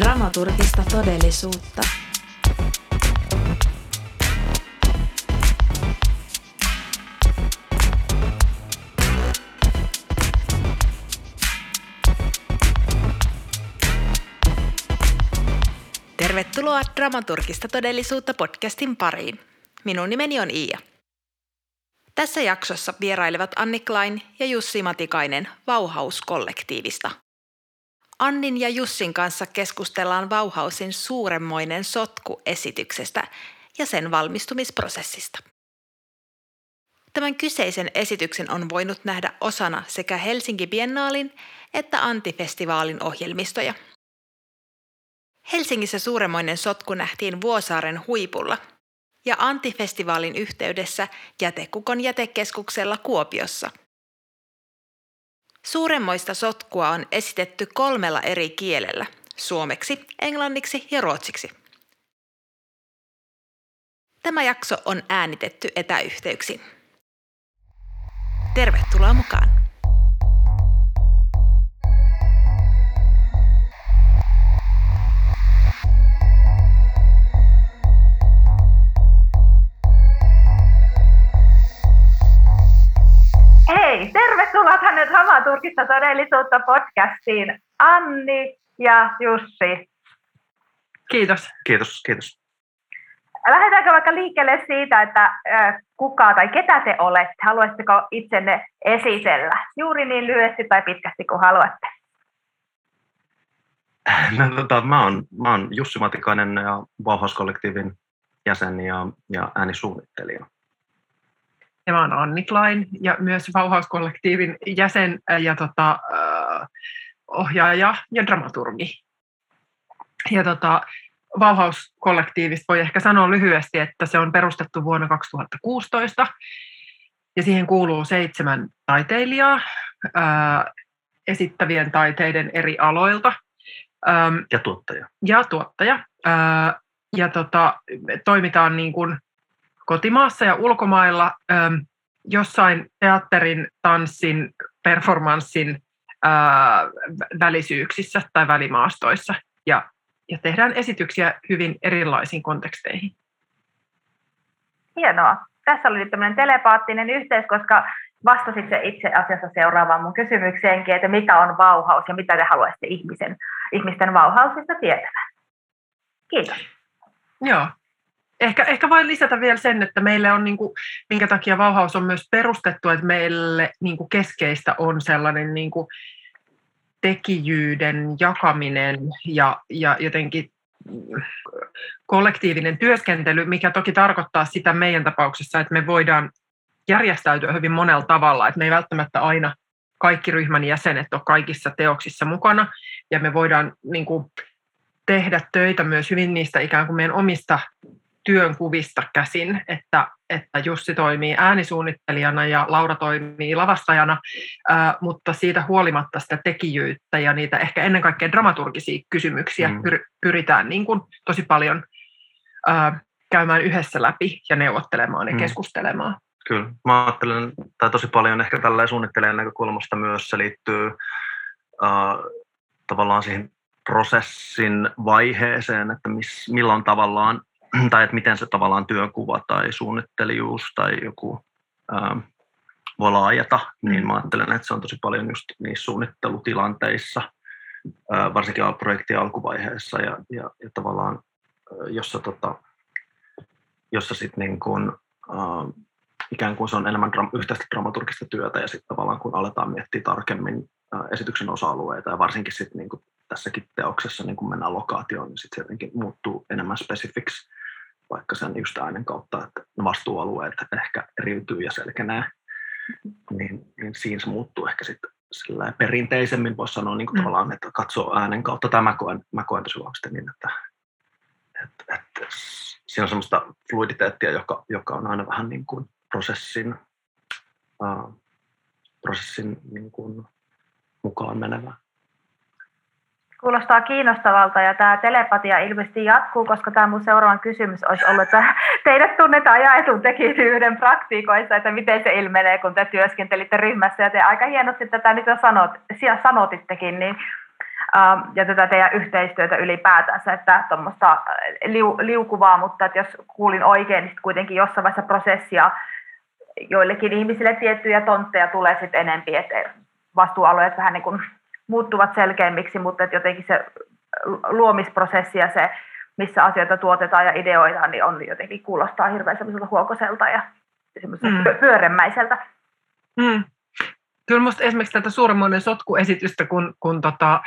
Dramaturgista todellisuutta. Tervetuloa Dramaturgista todellisuutta podcastin pariin. Minun nimeni on Iia. Tässä jaksossa vierailevat Anni Klein ja Jussi Matikainen Vauhaus-kollektiivista. Annin ja Jussin kanssa keskustellaan Vauhausin suuremmoinen sotku esityksestä ja sen valmistumisprosessista. Tämän kyseisen esityksen on voinut nähdä osana sekä Helsinki Biennaalin että Antifestivaalin ohjelmistoja. Helsingissä suuremmoinen sotku nähtiin Vuosaaren huipulla – ja Antifestivaalin yhteydessä Jätekukon jätekeskuksella Kuopiossa. Suuremmoista sotkua on esitetty kolmella eri kielellä, suomeksi, englanniksi ja ruotsiksi. Tämä jakso on äänitetty etäyhteyksin. Tervetuloa mukaan! Tervetuloa tänne Dramaturgista todellisuutta podcastiin Anni ja Jussi. Kiitos. Kiitos, kiitos. Lähdetäänkö vaikka liikkeelle siitä, että kuka tai ketä te olette? Haluaisitteko itsenne esitellä? Juuri niin lyhyesti tai pitkästi kuin haluatte. No, tota, mä, oon, mä oon Jussi Matikainen ja Vauhauskollektiivin jäsen ja, ja äänisuunnittelija ja mä oon Anni Klein ja myös Vauhauskollektiivin jäsen ja tota, ohjaaja ja dramaturgi. Ja tota, Vauhauskollektiivista voi ehkä sanoa lyhyesti, että se on perustettu vuonna 2016 ja siihen kuuluu seitsemän taiteilijaa ää, esittävien taiteiden eri aloilta. Äm, ja tuottaja. Ja tuottaja. Ää, ja tota, toimitaan niin kuin kotimaassa ja ulkomailla ähm, jossain teatterin, tanssin, performanssin äh, välisyyksissä tai välimaastoissa ja, ja tehdään esityksiä hyvin erilaisiin konteksteihin. Hienoa. Tässä oli nyt tämmöinen telepaattinen yhteys, koska vastasit se itse asiassa seuraavaan mun kysymykseenkin, että mikä on vauhaus ja mitä te haluaisitte ihmisen, ihmisten vauhausista tietävän. Kiitos. Joo, Ehkä, ehkä vain lisätä vielä sen, että meille on, niin kuin, minkä takia Vauhaus on myös perustettu, että meille niin kuin keskeistä on sellainen niin kuin tekijyyden jakaminen ja, ja jotenkin kollektiivinen työskentely, mikä toki tarkoittaa sitä meidän tapauksessa, että me voidaan järjestäytyä hyvin monella tavalla, että me ei välttämättä aina kaikki ryhmän jäsenet ole kaikissa teoksissa mukana, ja me voidaan niin kuin, tehdä töitä myös hyvin niistä ikään kuin meidän omista työnkuvista käsin, että, että Jussi toimii äänisuunnittelijana ja Laura toimii lavastajana, ää, mutta siitä huolimatta sitä tekijyyttä ja niitä ehkä ennen kaikkea dramaturgisia kysymyksiä mm. pyr, pyritään niin kuin tosi paljon ää, käymään yhdessä läpi ja neuvottelemaan ja mm. keskustelemaan. Kyllä. Mä ajattelen, tai tosi paljon ehkä tällä suunnittelijan näkökulmasta myös se liittyy äh, tavallaan siihen prosessin vaiheeseen, että miss, milloin tavallaan tai että miten se tavallaan työkuva tai suunnittelijuus tai joku ää, voi laajata, niin mä ajattelen, että se on tosi paljon just niissä suunnittelutilanteissa, ää, varsinkin projektin alkuvaiheessa ja, ja, ja tavallaan jossa, tota, jossa sitten niin kun, ää, ikään kuin se on enemmän dram- yhteistä dramaturgista työtä ja sitten tavallaan kun aletaan miettiä tarkemmin ää, esityksen osa-alueita ja varsinkin sitten niin tässäkin teoksessa niin kun mennään lokaatioon, niin sitten se jotenkin muuttuu enemmän spesifiksi vaikka sen just äänen kautta, että vastuualueet ehkä eriytyy ja selkenee, niin, niin siinä se muuttuu ehkä sitten perinteisemmin, voisi sanoa niin kuin mm. tavallaan, että katsoo äänen kautta, tai mä koen, mä koen tosi niin, että, että, että siinä on semmoista fluiditeettia, joka, joka on aina vähän niin kuin prosessin, uh, prosessin niin kuin mukaan menevä. Kuulostaa kiinnostavalta ja tämä telepatia ilmeisesti jatkuu, koska tämä mun seuraavan kysymys olisi ollut, että teidät tunnetaan jaetun tekijyyden praktiikoissa, että miten se ilmenee, kun te työskentelitte ryhmässä. Ja te aika hienosti tätä nyt jo sanot, sanotittekin, niin ja tätä teidän yhteistyötä ylipäätänsä, että tuommoista liu, liukuvaa, mutta että jos kuulin oikein, niin kuitenkin jossain vaiheessa prosessia joillekin ihmisille tiettyjä tontteja tulee sitten enempi, että vastuualueet vähän niin kuin muuttuvat selkeämmiksi, mutta että jotenkin se luomisprosessi ja se, missä asioita tuotetaan ja ideoidaan, niin on jotenkin kuulostaa hirveän semmoiselta huokoselta ja semmoiselta mm. Mm. Kyllä minusta esimerkiksi tätä suuremmoinen sotkuesitystä, kun, kun tota,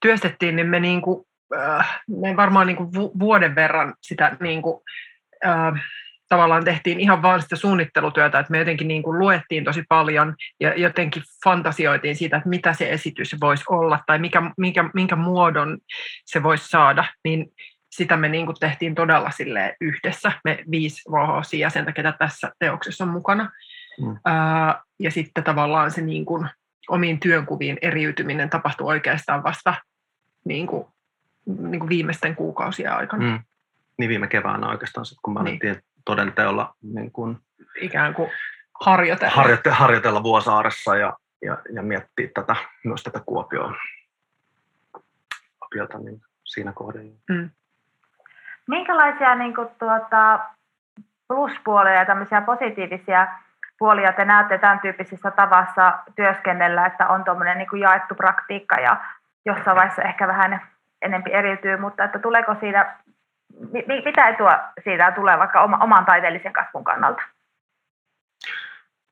työstettiin, niin me, niinku, äh, me varmaan niinku vuoden verran sitä niinku, äh, tavallaan tehtiin ihan vaan sitä suunnittelutyötä, että me jotenkin niin kuin luettiin tosi paljon ja jotenkin fantasioitiin siitä, että mitä se esitys voisi olla tai mikä, minkä, minkä muodon se voisi saada, niin sitä me niin kuin tehtiin todella sille yhdessä, me viisi VHC-jäsentä, ketä tässä teoksessa on mukana. Mm. Ää, ja sitten tavallaan se niin kuin omiin työnkuviin eriytyminen tapahtui oikeastaan vasta niin kuin, niin kuin viimeisten kuukausien aikana. Mm. Niin viime keväänä oikeastaan, kun mä niin. alettiin todenteolla niin kuin ikään kuin harjoitella, harjoite, harjoitella Vuosaaressa ja, ja, ja miettiä tätä, myös tätä Kuopioon, Kuopiota niin siinä kohdassa. Mm. Minkälaisia niin kuin, tuota, pluspuolia ja tämmöisiä positiivisia puolia te näette tämän tyyppisessä tavassa työskennellä, että on tuommoinen niin jaettu praktiikka ja jossain vaiheessa ehkä vähän enempi eriytyy, mutta että tuleeko siitä mitä etua siitä tulee vaikka oman taiteellisen kasvun kannalta?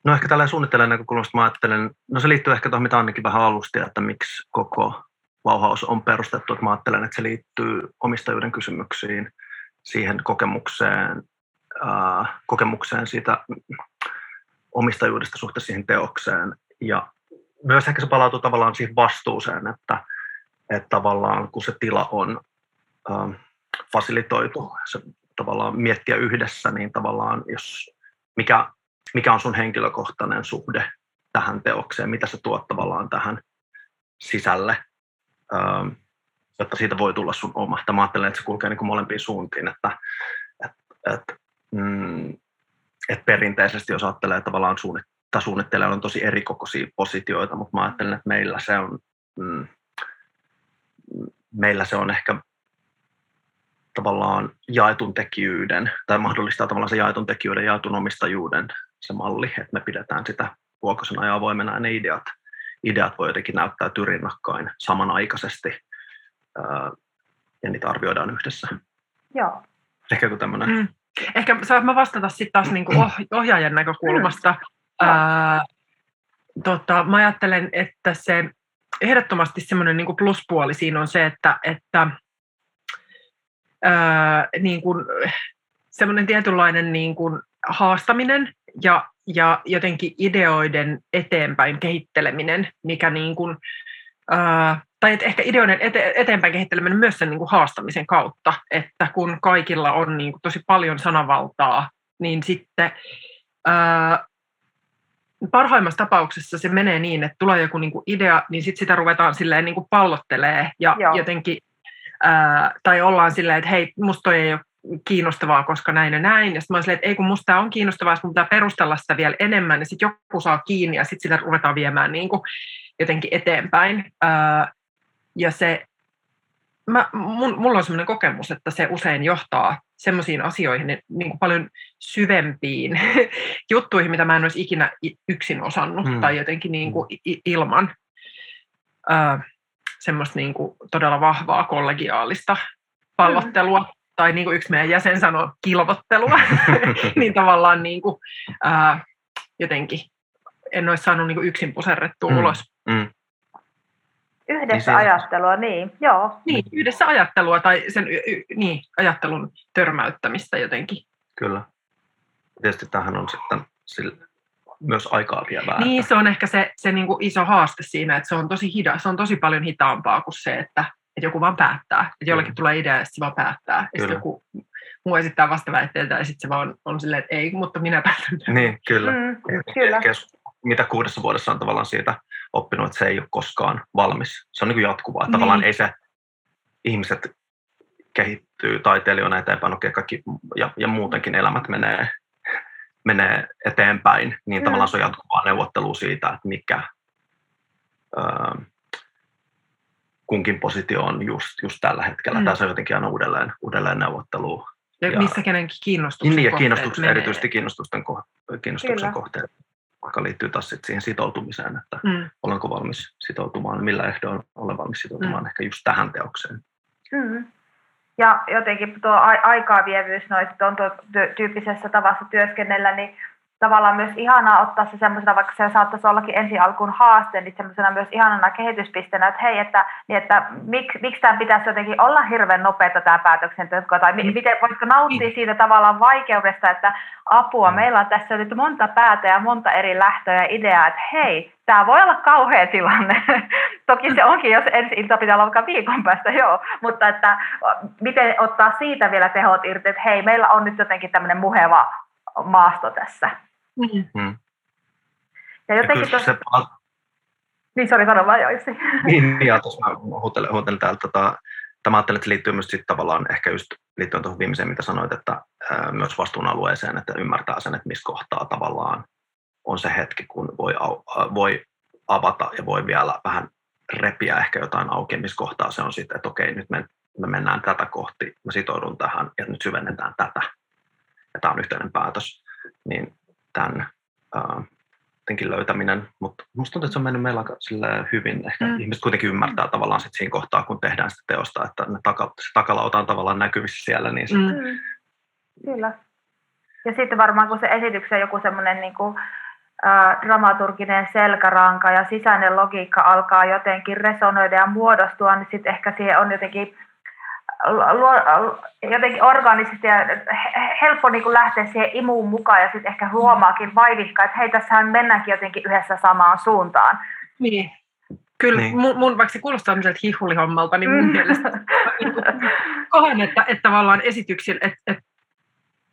No ehkä tällä suunnittelen näkökulmasta mä ajattelen, no se liittyy ehkä tuohon mitä Annikin vähän alusti, että miksi koko Vauhaus on perustettu, että mä ajattelen, että se liittyy omistajuuden kysymyksiin, siihen kokemukseen, ää, kokemukseen siitä omistajuudesta suhteessa siihen teokseen ja myös ehkä se palautuu tavallaan siihen vastuuseen, että, että tavallaan kun se tila on fasilitoitu, se tavallaan miettiä yhdessä, niin tavallaan jos, mikä, mikä on sun henkilökohtainen suhde tähän teokseen, mitä se tuot tavallaan tähän sisälle, ähm, jotta siitä voi tulla sun oma. Mä ajattelen, että se kulkee niin kuin molempiin suuntiin, että et, et, mm, et perinteisesti jos ajattelee tavallaan suunnit- suunnittelijoilla on tosi erikokoisia positioita, mutta mä ajattelen, että meillä se on, mm, meillä se on ehkä tavallaan jaetun tekijyyden, tai mahdollistaa tavallaan se jaetun tekijyyden, jaetun omistajuuden se malli, että me pidetään sitä vuokosena ja avoimena, ja ne ideat, ideat voi jotenkin näyttää rinnakkain samanaikaisesti, ja niitä arvioidaan yhdessä. Joo. Ehkä joku tämmöinen. Mm. Ehkä saat mä vastata sitten taas niinku oh, ohjaajan näkökulmasta. Mm. Ää, tota, mä ajattelen, että se ehdottomasti semmoinen niinku pluspuoli siinä on se, että, että ää, niin kuin, semmoinen tietynlainen niin kuin haastaminen ja, ja jotenkin ideoiden eteenpäin kehitteleminen, mikä niin kuin, ää, tai et ehkä ideoiden ete, eteenpäin kehitteleminen myös sen niin kuin haastamisen kautta, että kun kaikilla on niin kuin tosi paljon sanavaltaa, niin sitten ää, parhaimmassa tapauksessa se menee niin, että tulee joku niin kuin idea, niin sitten sitä ruvetaan silleen niin kuin pallottelee ja Joo. jotenkin ää, tai ollaan silleen, että hei, musta toi ei ole kiinnostavaa, koska näin ja näin. Ja sitten mä olin silleen, että ei kun musta on kiinnostavaa, mun pitää perustella sitä vielä enemmän, ja sitten joku saa kiinni, ja sitten sitä ruvetaan viemään niin kuin jotenkin eteenpäin. Ää, ja se, mä, mun, mulla on sellainen kokemus, että se usein johtaa semmoisiin asioihin, niin kuin paljon syvempiin juttuihin, mitä mä en olisi ikinä yksin osannut, hmm. tai jotenkin niin kuin ilman. Ää, semmoista niin kuin todella vahvaa kollegiaalista pallottelua, mm. tai niin kuin yksi meidän jäsen sanoi, kilvottelua, niin tavallaan niin kuin, ää, jotenkin en olisi saanut niin kuin yksin puserrettua mm. ulos. Mm. Yhdessä niin ajattelua, niin, joo. Niin, yhdessä ajattelua tai sen y- y- niin, ajattelun törmäyttämistä jotenkin. Kyllä. Tietysti tähän on sitten sille, myös aikaa vievää. Niin, se on ehkä se, se niin kuin iso haaste siinä, että se on tosi hidas, se on tosi paljon hitaampaa kuin se, että, että joku vaan päättää. Että jollekin tulee idea ja se vaan päättää. Ja sitten joku muu esittää vastaväitteeltä ja sitten se vaan on silleen, että ei, mutta minä päätän. Niin, kyllä. Mm, kyllä. Kes, mitä kuudessa vuodessa on tavallaan siitä oppinut, että se ei ole koskaan valmis. Se on niin kuin jatkuvaa. Niin. Tavallaan ei se ihmiset kehittyy taiteilijoina eteenpäin, okei, kaikki, ja, ja muutenkin elämät menee menee eteenpäin, niin mm. tavallaan se on jatkuvaa neuvottelua siitä, että mikä, ää, kunkin positio on just, just tällä hetkellä. Mm. Tässä on jotenkin aina uudelleen, uudelleen neuvottelu. Ja, ja missä kenenkin kiinnostuksen Niin, ja kiinnostuksen, erityisesti kiinnostusten, kiinnostuksen kohteet, joka liittyy taas sit siihen sitoutumiseen, että mm. olenko valmis sitoutumaan, millä ehdoin olen valmis sitoutumaan mm. ehkä just tähän teokseen. Mm. Ja jotenkin tuo aikaa vievyys noissa on tuo tyyppisessä tavassa työskennellä, niin tavallaan myös ihanaa ottaa se semmoisena, vaikka se saattaisi ollakin ensi alkuun haaste, niin semmoisena myös ihanana kehityspisteenä, että hei, että, niin että miksi, miksi tämä pitäisi jotenkin olla hirveän nopeata tämä päätöksenteko, tai mm. miten voisiko nauttia niin. siitä tavallaan vaikeudesta, että apua, mm. meillä on tässä nyt monta päätä ja monta eri lähtöä ja ideaa, että hei, tämä voi olla kauhea tilanne. Toki se onkin, jos ensi ilta pitää olla vaikka viikon päästä, joo, mutta että miten ottaa siitä vielä tehot irti, että hei, meillä on nyt jotenkin tämmöinen muheva maasto tässä. Mm. mm. Ja jotenkin ja tos... se... Niin, sori, sano vaan Joissi. niin, niin, ja tuossa huutelin, huutelin täältä, tota, tämä ajattelin, että se liittyy myös sitten tavallaan ehkä just liittyen tuohon viimeiseen, mitä sanoit, että ää, myös vastuunalueeseen, että ymmärtää sen, että missä kohtaa tavallaan on se hetki, kun voi, voi avata ja voi vielä vähän repiä ehkä jotain auki, missä kohtaa se on sitten, että okei, nyt me, me mennään tätä kohti, mä sitoudun tähän ja nyt syvennetään tätä. Ja tämä on yhteinen päätös. Niin tämän uh, löytäminen, mutta minusta tuntuu, että se on mennyt meillä aika hyvin. Ehkä mm. ihmiset kuitenkin ymmärtää mm. tavallaan sit siinä kohtaa, kun tehdään sitä teosta, että ne taka, se takalauta on tavallaan näkyvissä siellä. Niin sit... mm. Kyllä. Ja sitten varmaan kun se esityksen joku semmoinen niin kuin, äh, dramaturginen selkäranka ja sisäinen logiikka alkaa jotenkin resonoida ja muodostua, niin sitten ehkä siihen on jotenkin jotenkin organisesti ja helppo niin kuin lähteä siihen imuun mukaan ja sitten ehkä huomaakin vaivihkaa, että hei, tässähän mennäänkin jotenkin yhdessä samaan suuntaan. Niin. Kyllä, niin. mun, mun, vaikka se kuulostaa tämmöiseltä hihulihommalta, niin mun mm. mielestä kohan, että, että tavallaan esityksillä, että, että,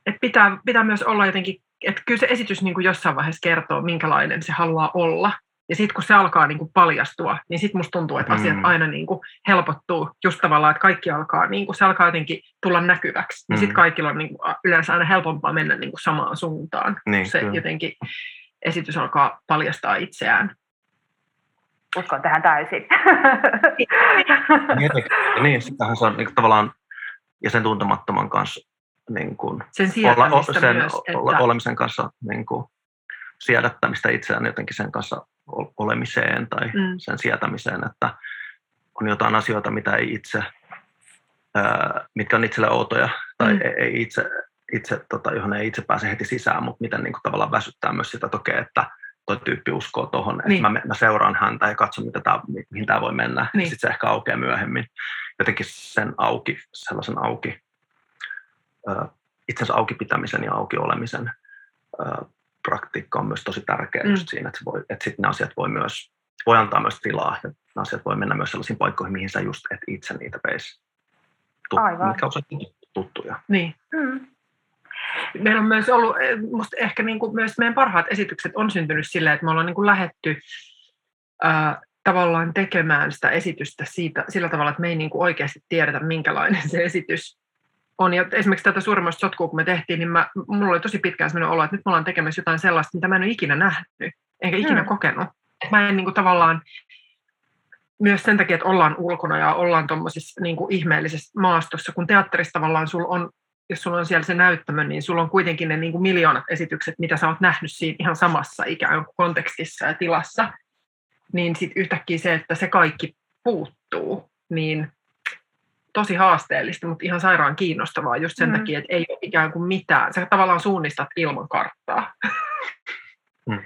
että pitää, pitää myös olla jotenkin, että kyllä se esitys niin kuin jossain vaiheessa kertoo, minkälainen se haluaa olla. Ja sitten kun se alkaa niin kuin paljastua, niin sitten musta tuntuu, että asiat mm. aina niin kuin helpottuu just tavallaan, että kaikki alkaa, niin kuin, se alkaa jotenkin tulla näkyväksi. Mm. Niin sitten kaikilla on niin kuin, yleensä aina helpompaa mennä niin kuin samaan suuntaan, niin, se kyllä. jotenkin esitys alkaa paljastaa itseään. Uskon tähän täysin. niin, niin sitähän se on niin tavallaan, ja sen tuntemattoman kanssa niin kuin, sen, olla, sen myös, että... olemisen kanssa niin kuin, siedättämistä itseään jotenkin sen kanssa olemiseen tai mm. sen sietämiseen, että on jotain asioita, mitä ei itse, ää, mitkä on itselle outoja tai mm. ei itse, itse tota, johon ei itse pääse heti sisään, mutta miten niin kuin, tavallaan väsyttää myös sitä, että okei, että toi tyyppi uskoo tuohon, niin. että mä, mä seuraan häntä ja katson, mitä tää, mihin tämä voi mennä. Niin. Sitten se ehkä aukeaa myöhemmin. Jotenkin sen auki, sellaisen auki, itsensä auki pitämisen ja auki olemisen praktiikka on myös tosi tärkeä mm. just siinä, että, voi, että sitten ne asiat voi myös, voi antaa myös tilaa, että ne asiat voi mennä myös sellaisiin paikkoihin, mihin sä just et itse niitä veisi, tut, Aivan. mitkä on tuttuja. Niin. Mm. Meillä on myös ollut, eh, musta ehkä niin kuin myös meidän parhaat esitykset on syntynyt sillä, että me ollaan niin kuin lähetty ää, tavallaan tekemään sitä esitystä siitä, sillä tavalla, että me ei niin kuin oikeasti tiedetä, minkälainen se esitys on. Ja esimerkiksi tätä suuremmasta sotkua, kun me tehtiin, niin mä, mulla oli tosi pitkään sellainen olo, että nyt me ollaan tekemässä jotain sellaista, mitä mä en ole ikinä nähnyt, enkä ikinä mm. kokenut. Mä en niin kuin, tavallaan, myös sen takia, että ollaan ulkona ja ollaan tuommoisessa niin ihmeellisessä maastossa, kun teatterissa tavallaan sulla on, jos sulla on siellä se näyttämö, niin sulla on kuitenkin ne niin kuin miljoonat esitykset, mitä sä oot nähnyt siinä ihan samassa ikään kuin kontekstissa ja tilassa, niin sitten yhtäkkiä se, että se kaikki puuttuu, niin tosi haasteellista, mutta ihan sairaan kiinnostavaa just sen mm. takia, että ei ole ikään kuin mitään. Sä tavallaan suunnistat ilman karttaa. Mm.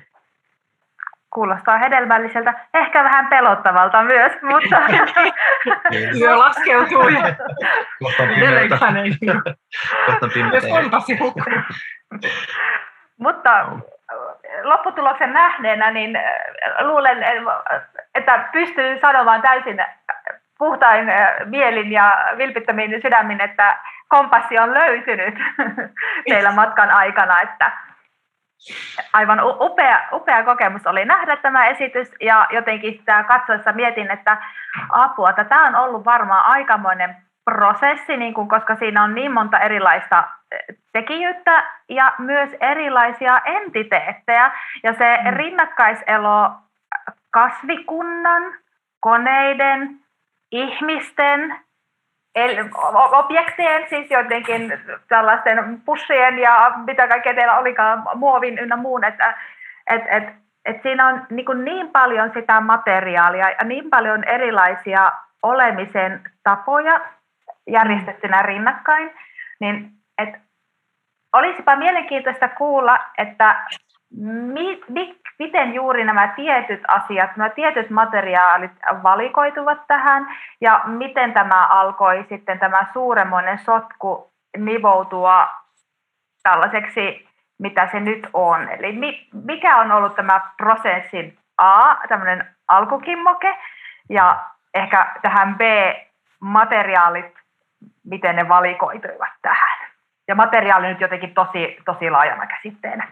Kuulostaa hedelmälliseltä, ehkä vähän pelottavalta myös, mutta... Yö laskeutuu ja Kohta pimeätä. Kohta pimeätä. Mutta lopputuloksen nähneenä, niin luulen, että pystyy sanomaan täysin puhtain mielin ja vilpittömin sydämin, että kompassi on löytynyt teillä matkan aikana, että aivan upea, upea kokemus oli nähdä tämä esitys ja jotenkin sitä katsoessa mietin, että apua, että tämä on ollut varmaan aikamoinen prosessi, niin kuin, koska siinä on niin monta erilaista tekijyyttä ja myös erilaisia entiteettejä ja se mm. rinnakkaiselo kasvikunnan, koneiden, ihmisten, objektien, siis jotenkin tällaisten pussien ja mitä kaikkea teillä olikaan, muovin ynnä muun, että et, et, et siinä on niin, niin paljon sitä materiaalia ja niin paljon erilaisia olemisen tapoja järjestettynä rinnakkain, niin että olisipa mielenkiintoista kuulla, että mi, mi, miten juuri nämä tietyt asiat, nämä tietyt materiaalit valikoituvat tähän ja miten tämä alkoi sitten tämä suuremmoinen sotku nivoutua tällaiseksi, mitä se nyt on. Eli mi, mikä on ollut tämä prosessin A, tämmöinen alkukimmoke, ja ehkä tähän B, materiaalit, miten ne valikoituivat tähän. Ja materiaali nyt jotenkin tosi, tosi laajana käsitteenä.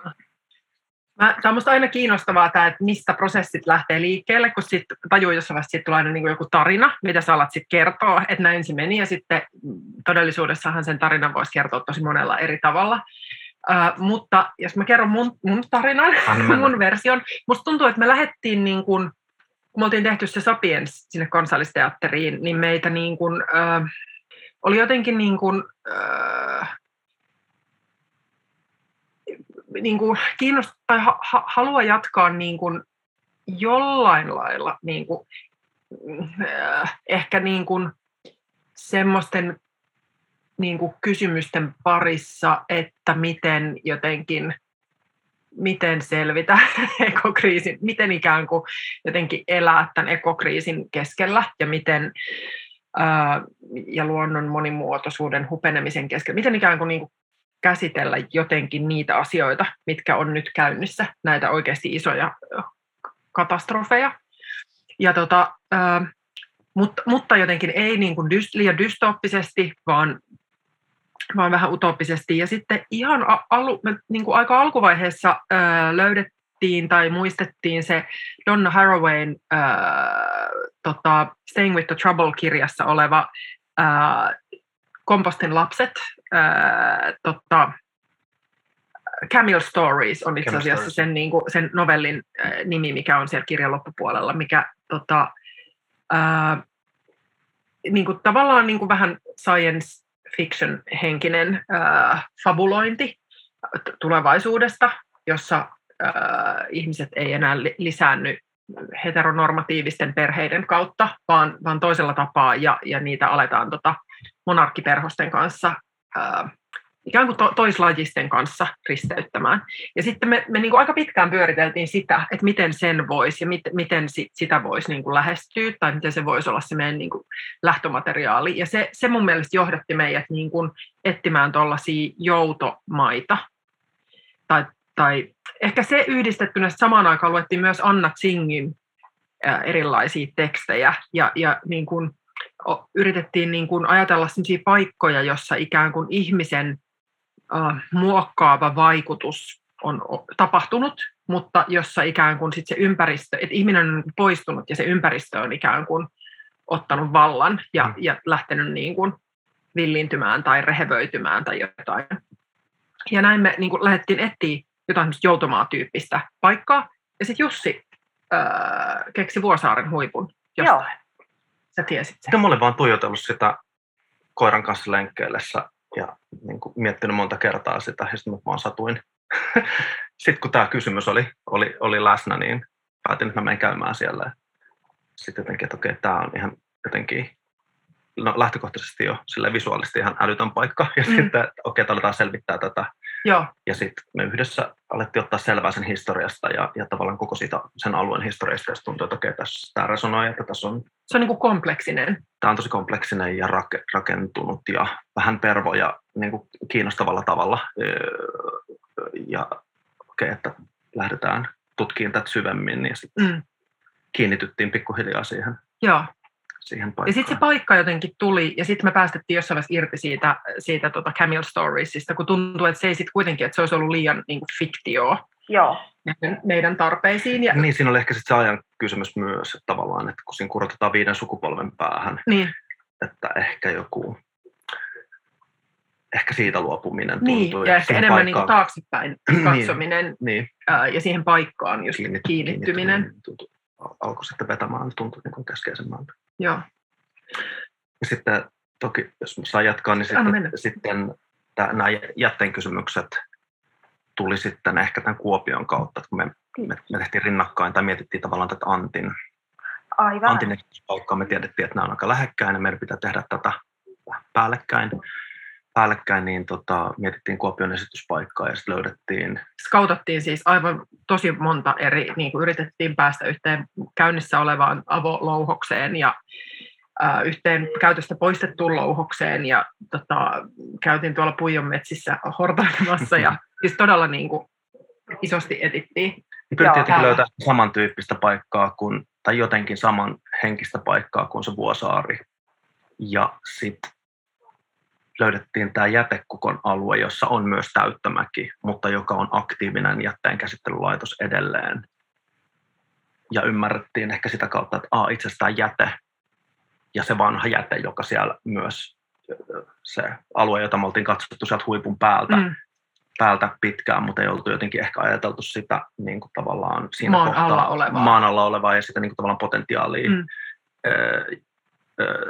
Mä, tämä on minusta aina kiinnostavaa, tämä, että mistä prosessit lähtee liikkeelle, kun sit tajuu jossain vaiheessa, että tulee aina niin kuin joku tarina, mitä sä alat sitten kertoa, että näin se meni, ja sitten todellisuudessahan sen tarinan voisi kertoa tosi monella eri tavalla. Uh, mutta jos mä kerron mun, mun tarinan, mun version, musta tuntuu, että me lähdettiin niin kuin, kun me oltiin tehty se Sapiens sinne kansallisteatteriin, niin meitä niin kuin, uh, oli jotenkin niin kuin, uh, niin kuin kiinnostaa tai ha, jatkaa niin kuin jollain lailla niin kuin, äh, ehkä niin kuin semmoisten niin kuin kysymysten parissa, että miten jotenkin miten selvitä ekokriisin, miten ikään kuin jotenkin elää tämän ekokriisin keskellä ja miten ää, ja luonnon monimuotoisuuden hupenemisen keskellä, miten ikään kuin, niin kuin käsitellä jotenkin niitä asioita, mitkä on nyt käynnissä, näitä oikeasti isoja katastrofeja. Ja tota, ää, mutta, mutta jotenkin ei niin kuin dys, liian dystooppisesti, vaan, vaan vähän utooppisesti. Ja sitten ihan alu, niin kuin aika alkuvaiheessa ää, löydettiin tai muistettiin se Donna Harawayn tota, Staying with the Trouble-kirjassa oleva ää, Kompostin lapset, ää, tota, Camille Stories on itse asiassa sen, niin kuin, sen novellin ää, nimi, mikä on siellä kirjan loppupuolella, mikä tota, ää, niin kuin, tavallaan niin kuin vähän science fiction henkinen fabulointi tulevaisuudesta, jossa ää, ihmiset ei enää lisäänny heteronormatiivisten perheiden kautta, vaan, vaan toisella tapaa, ja, ja niitä aletaan tota, monarkkiperhosten kanssa ää, ikään kuin to, toislajisten kanssa risteyttämään. Ja sitten me, me niin kuin aika pitkään pyöriteltiin sitä, että miten sen voisi ja mit, miten sit, sitä voisi niin kuin lähestyä tai miten se voisi olla se meidän niin kuin lähtömateriaali. Ja se, se mun mielestä johdatti meidät niin kuin etsimään tuollaisia joutomaita. Tai, tai ehkä se yhdistettynä samaan aikaan luettiin myös Anna Tsingin erilaisia tekstejä ja, ja niin kuin yritettiin niin kuin ajatella sellaisia paikkoja, jossa ikään kuin ihmisen uh, muokkaava vaikutus on tapahtunut, mutta jossa ikään kuin sit se ympäristö, että ihminen on poistunut ja se ympäristö on ikään kuin ottanut vallan ja, mm. ja lähtenyt niin kuin villintymään tai rehevöitymään tai jotain. Ja näin me niin kuin lähdettiin etsiä jotain joutomaa-tyyppistä paikkaa. Ja sitten Jussi öö, keksi Vuosaaren huipun jostain. Joo sä tiesit sen? No, mä olin vaan tuijotellut sitä koiran kanssa lenkkeillessä ja niin kuin miettinyt monta kertaa sitä, ja sitten mä vaan satuin. sitten kun tämä kysymys oli, oli, oli läsnä, niin päätin, että mä menen käymään siellä. Sitten jotenkin, että okei, tämä on ihan jotenkin no, lähtökohtaisesti jo sille visuaalisesti ihan älytön paikka. Ja mm. sitten, okei, okay, aletaan selvittää tätä. Joo. Ja sitten me yhdessä alettiin ottaa selvää sen historiasta ja, ja tavallaan koko siitä, sen alueen historiasta. Ja tuntui, että okei, okay, tässä tämä resonoi, että tässä on... Se on niin kuin kompleksinen. Tämä on tosi kompleksinen ja rak, rakentunut ja vähän pervo ja niin kuin kiinnostavalla tavalla. Ja okei, okay, että lähdetään tutkimaan tätä syvemmin. Ja sitten mm. kiinnityttiin pikkuhiljaa siihen. Joo siihen paikkaan. Ja sitten se paikka jotenkin tuli, ja sitten me päästettiin jossain vaiheessa irti siitä, siitä tota Camille Storiesista, kun tuntuu, että se ei sitten kuitenkin, että se olisi ollut liian niin kuin fiktioa Joo. meidän tarpeisiin. Ja... Niin, siinä oli ehkä sitten se ajan kysymys myös, että tavallaan, että kun siinä kurotetaan viiden sukupolven päähän, niin. että ehkä joku ehkä siitä luopuminen niin, tuntuu. Ja ehkä enemmän paikkaan... niin taaksepäin niin, katsominen niin, niin. Ää, ja siihen paikkaan just Kiinnit, kiinnittyminen. kiinnittyminen alkoi sitten vetämään, tuntui niin keskeisemmältä. Joo. Sitten toki, jos saa jatkaa, niin sitten, sitten nämä jätteen kysymykset tuli sitten ehkä tämän Kuopion kautta, että kun me, me, me tehtiin rinnakkain tai mietittiin tavallaan tätä Antin, Aivan. Antin paikkaa, me tiedettiin, että nämä on aika lähekkäin ja meidän pitää tehdä tätä päällekkäin päällekkäin, niin tota, mietittiin Kuopion esityspaikkaa ja sitten löydettiin... Skautattiin siis aivan tosi monta eri, niin kuin yritettiin päästä yhteen käynnissä olevaan avolouhokseen ja äh, yhteen käytöstä poistettuun louhokseen ja tota, käytiin tuolla Puijon metsissä hortailemassa ja siis todella niin kuin, isosti etittiin. Pyrittiin jotenkin löytää samantyyppistä paikkaa kuin, tai jotenkin saman henkistä paikkaa kuin se Vuosaari. Ja sitten löydettiin tämä jätekukon alue, jossa on myös täyttämäki, mutta joka on aktiivinen jätteenkäsittelylaitos edelleen. Ja ymmärrettiin ehkä sitä kautta, että a, itse asiassa tämä jäte ja se vanha jäte, joka siellä myös se alue, jota me oltiin katsottu sieltä huipun päältä, mm. Päältä pitkään, mutta ei oltu jotenkin ehkä ajateltu sitä niin kuin tavallaan siinä maan kohtaa, alla olevaa. maan alla olevaa ja sitä niin kuin tavallaan potentiaalia mm.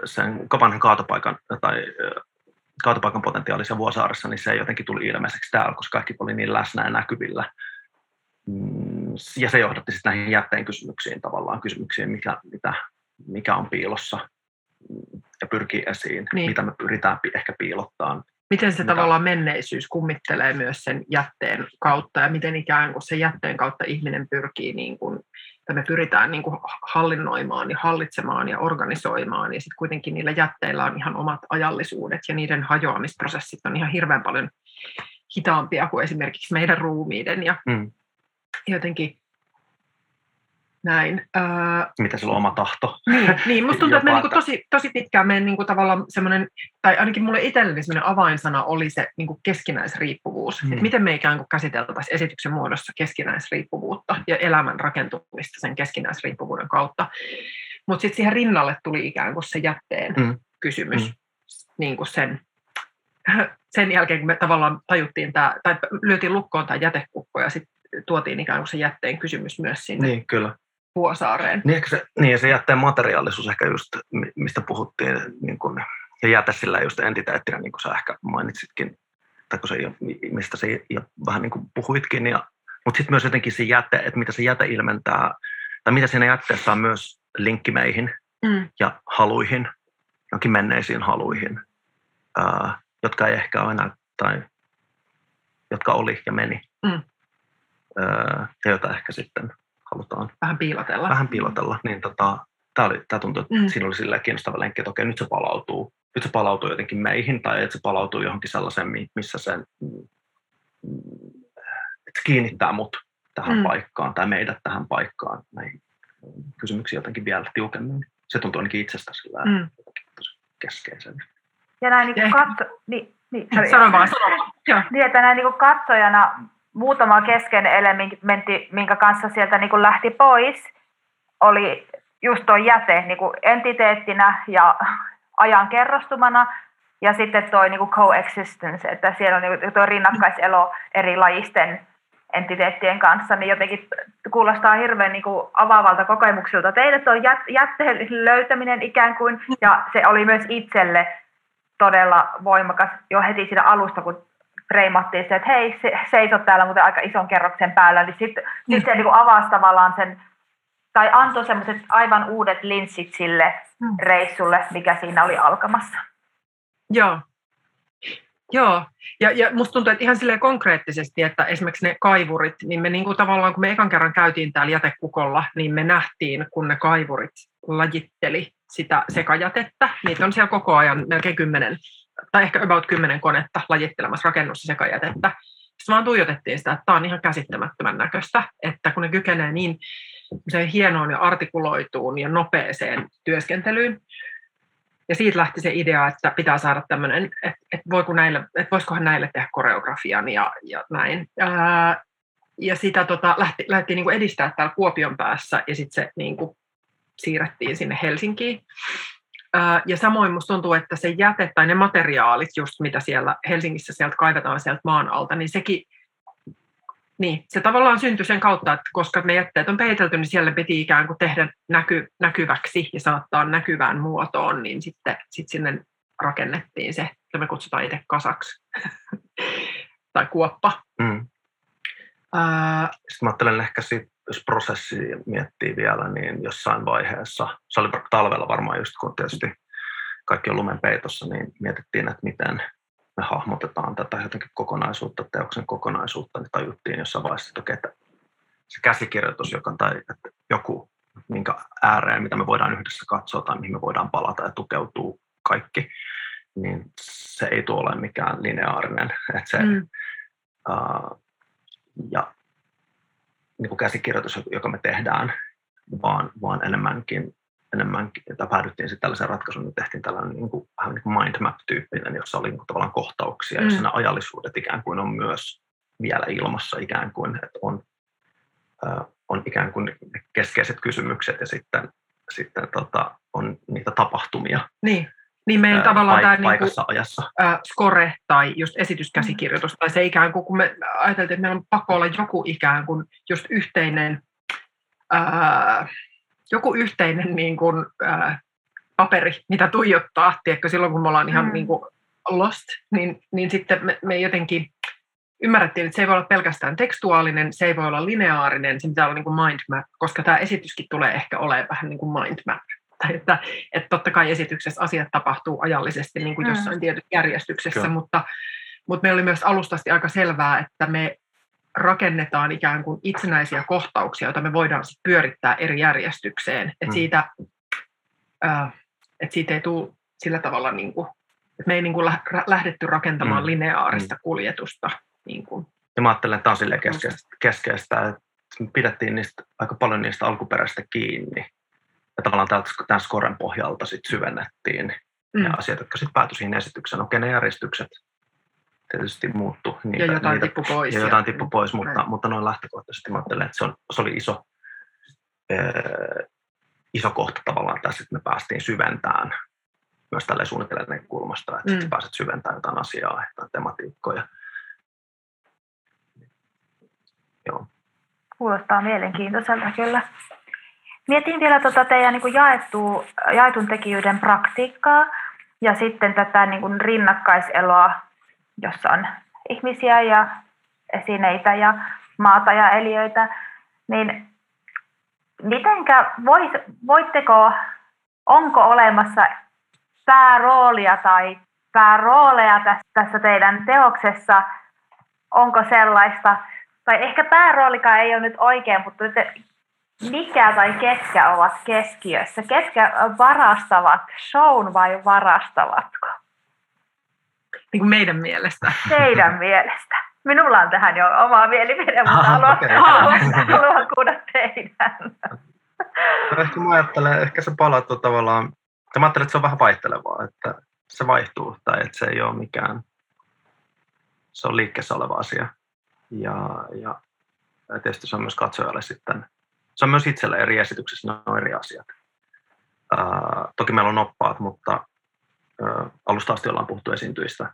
sen vanhan kaatopaikan tai kaatopaikan potentiaalissa Vuosaaressa, niin se jotenkin tuli ilmeiseksi täällä, koska kaikki oli niin läsnä ja näkyvillä. Mm, ja se johdatti sitten näihin jätteen kysymyksiin tavallaan, kysymyksiin, mikä, mitä, mikä on piilossa ja pyrkii esiin, niin. mitä me pyritään ehkä piilottaa. Miten se mitä... tavallaan menneisyys kummittelee myös sen jätteen kautta ja miten ikään kuin se jätteen kautta ihminen pyrkii niin kuin että me pyritään niin kuin hallinnoimaan ja hallitsemaan ja organisoimaan, ja sitten kuitenkin niillä jätteillä on ihan omat ajallisuudet, ja niiden hajoamisprosessit on ihan hirveän paljon hitaampia kuin esimerkiksi meidän ruumiiden, ja mm. jotenkin näin. Öö, Mitä sulla on oma tahto? Niin, niin musta tuntuu, että me niin tosi, tosi pitkään meidän niin kuin tavallaan semmoinen, tai ainakin mulle itselleni semmoinen avainsana oli se niin kuin keskinäisriippuvuus. Hmm. Että miten me ikään kuin käsiteltäisiin esityksen muodossa keskinäisriippuvuutta ja elämän rakentumista sen keskinäisriippuvuuden kautta. Mutta sitten siihen rinnalle tuli ikään kuin se jätteen hmm. kysymys, hmm. niin kuin sen sen jälkeen, kun me tavallaan tajuttiin tämä, tai lyötiin lukkoon tämä jätekukko ja sitten tuotiin ikään kuin se jätteen kysymys myös sinne. Niin, kyllä. Vuosaareen. Niin, se, niin, se jätteen materiaalisuus ehkä just, mistä puhuttiin, niin kun, ja jäte sillä just entiteettinä, niin kuin sä ehkä mainitsitkin, tai se, mistä se ja vähän niin kuin puhuitkin, ja, mutta sitten myös jotenkin se jäte, että mitä se jäte ilmentää, tai mitä siinä jätteessä on myös linkki meihin mm. ja haluihin, jonkin menneisiin haluihin, ää, jotka ei ehkä enää, tai jotka oli ja meni. Mm. Ää, ja joita ehkä sitten halutaan vähän piilotella. Vähän piilotella. Niin tota, tämä, oli, tämä tuntui, että mm. siinä oli sillä kiinnostava lenkki, että okei, nyt se palautuu. Nyt se palautuu jotenkin meihin, tai että se palautuu johonkin sellaiseen, missä se, että se kiinnittää mut tähän mm. paikkaan, tai meidät tähän paikkaan. Näihin kysymyksiin jotenkin vielä tiukemmin. Se tuntuu ainakin itsestä sillä mm. keskeisen. Ja näin niin katso, niin, niin, sano vaan, sano vaan. Niin, että näin niin katsojana muutama keskeinen elementti, minkä kanssa sieltä niin kuin lähti pois, oli just tuo jäte niin kuin entiteettinä ja ajan kerrostumana, ja sitten tuo niin kuin coexistence, että siellä on niin tuo rinnakkaiselo eri lajisten entiteettien kanssa, niin jotenkin kuulostaa hirveän niin kuin avaavalta kokemuksilta. Teille tuo jätteen löytäminen ikään kuin, ja se oli myös itselle todella voimakas jo heti siitä alusta, kun freimattiin se, että hei, se, seisot täällä muuten aika ison kerroksen päällä, niin sitten sit se niin avasi tavallaan sen, tai antoi semmoiset aivan uudet linssit sille mm. reissulle, mikä siinä oli alkamassa. Joo. Joo, ja, ja musta tuntuu, että ihan silleen konkreettisesti, että esimerkiksi ne kaivurit, niin me niin kuin tavallaan, kun me ekan kerran käytiin täällä jätekukolla, niin me nähtiin, kun ne kaivurit lajitteli sitä sekajätettä. Niitä on siellä koko ajan melkein kymmenen tai ehkä about kymmenen konetta lajittelemassa rakennus- ja sekajätettä. Sitten vaan tuijotettiin sitä, että tämä on ihan käsittämättömän näköistä, että kun ne kykenee niin hienoon ja artikuloituun ja nopeeseen työskentelyyn, ja siitä lähti se idea, että pitää saada tämmöinen, että, että, näille, että voisikohan näille tehdä koreografian ja, ja näin. Ää, ja sitä tota, lähti, lähti niin kuin edistää täällä Kuopion päässä ja sitten se niin kuin, siirrettiin sinne Helsinkiin. Ja samoin musta tuntuu, että se jäte tai ne materiaalit, just mitä siellä Helsingissä sieltä kaivetaan sieltä maan alta, niin sekin niin, se tavallaan syntyi sen kautta, että koska ne jätteet on peitelty, niin siellä piti ikään kuin tehdä näky, näkyväksi ja saattaa näkyvään muotoon, niin sitten sit sinne rakennettiin se, mitä me kutsutaan itse kasaksi, tai kuoppa. Mm. Ää... Sitten mä ajattelen ehkä sit, jos prosessi miettii vielä, niin jossain vaiheessa, se oli talvella varmaan just kun tietysti kaikki on lumen peitossa, niin mietittiin, että miten me hahmotetaan tätä jotenkin kokonaisuutta, teoksen kokonaisuutta, niin tajuttiin jossain vaiheessa, että, että se käsikirjoitus, joka, tai että joku, minkä ääreen, mitä me voidaan yhdessä katsoa tai mihin me voidaan palata ja tukeutuu kaikki, niin se ei tule ole mikään lineaarinen. Että se, mm. uh, ja niin kuin käsikirjoitus, joka me tehdään, vaan, vaan enemmänkin enemmänkin, että päädyttiin sitten tällaiseen ratkaisuun, että tehtiin tällainen niin kuin, vähän niin kuin mindmap-tyyppinen, jossa oli niin kuin, tavallaan kohtauksia, mm. jossa nämä ajallisuudet ikään kuin on myös vielä ilmassa ikään kuin, että on, äh, on ikään kuin keskeiset kysymykset ja sitten, sitten tota, on niitä tapahtumia. Niin. Niin meidän tavallaan paik- tämä niin kuin, ajassa. Äh, score tai just esityskäsikirjoitus, tai se ikään kuin, kun me ajateltiin, että meillä on pakko olla joku ikään kuin just yhteinen äh, joku yhteinen niin kuin, ää, paperi, mitä tuijottaa, tiedätkö, silloin kun me ollaan ihan mm. niin kuin lost, niin, niin sitten me, me jotenkin ymmärrettiin, että se ei voi olla pelkästään tekstuaalinen, se ei voi olla lineaarinen, se pitää olla niin kuin mind map, koska tämä esityskin tulee ehkä olemaan vähän niin kuin mind map. Tai että, että totta kai esityksessä asiat tapahtuu ajallisesti niin kuin mm. jossain tietyssä järjestyksessä, Kyllä. mutta, mutta meillä oli myös alustasti aika selvää, että me rakennetaan ikään kuin itsenäisiä kohtauksia, joita me voidaan sit pyörittää eri järjestykseen. Että mm. siitä, äh, et siitä ei tule sillä tavalla, niin kuin, että me ei niin kuin lähdetty rakentamaan mm. lineaarista mm. kuljetusta. Niin kuin. Ja mä ajattelen, että tämä on keskeistä, että me pidettiin niistä, aika paljon niistä alkuperäistä kiinni. Ja tavallaan tämän skoren pohjalta sit syvennettiin mm. ne asiat, jotka sitten päätyi siihen esitykseen. Okei, ne järjestykset tietysti muuttu. Niitä, ja jotain tippu pois. Ja jotain tippu pois, mutta, mutta noin lähtökohtaisesti mä ajattelen, että se, on, se oli iso, äh, iso kohta tavallaan tässä, että me päästiin syventämään myös tälle suunnittelijan kulmasta, että mm. pääset syventämään jotain asiaa, jotain tematiikkoja. Joo. Kuulostaa mielenkiintoiselta kyllä. Mietin vielä tuota teidän niin jaettu, jaetun tekijyyden praktiikkaa ja sitten tätä niin kuin rinnakkaiseloa jossa on ihmisiä ja esineitä ja maata ja eliöitä, niin mitenkä, vois, voitteko, onko olemassa pääroolia tai päärooleja tässä teidän teoksessa, onko sellaista, tai ehkä pääroolikaan ei ole nyt oikein, mutta mikä tai ketkä ovat keskiössä, ketkä varastavat shown vai varastavatko? niin kuin meidän mielestä. Teidän mielestä. Minulla on tähän jo oma mielipide, mutta haluan, okay. haluan, haluan kuulla teidän. No ehkä mä ajattelen, ehkä se palautuu tavallaan, mä ajattelen, että se on vähän vaihtelevaa, että se vaihtuu tai että se ei ole mikään, se on liikkeessä oleva asia. Ja, ja, ja tietysti se on myös katsojalle sitten, se on myös itselle eri esityksissä, ne on eri asiat. Uh, toki meillä on oppaat, mutta uh, alusta asti ollaan puhuttu esiintyistä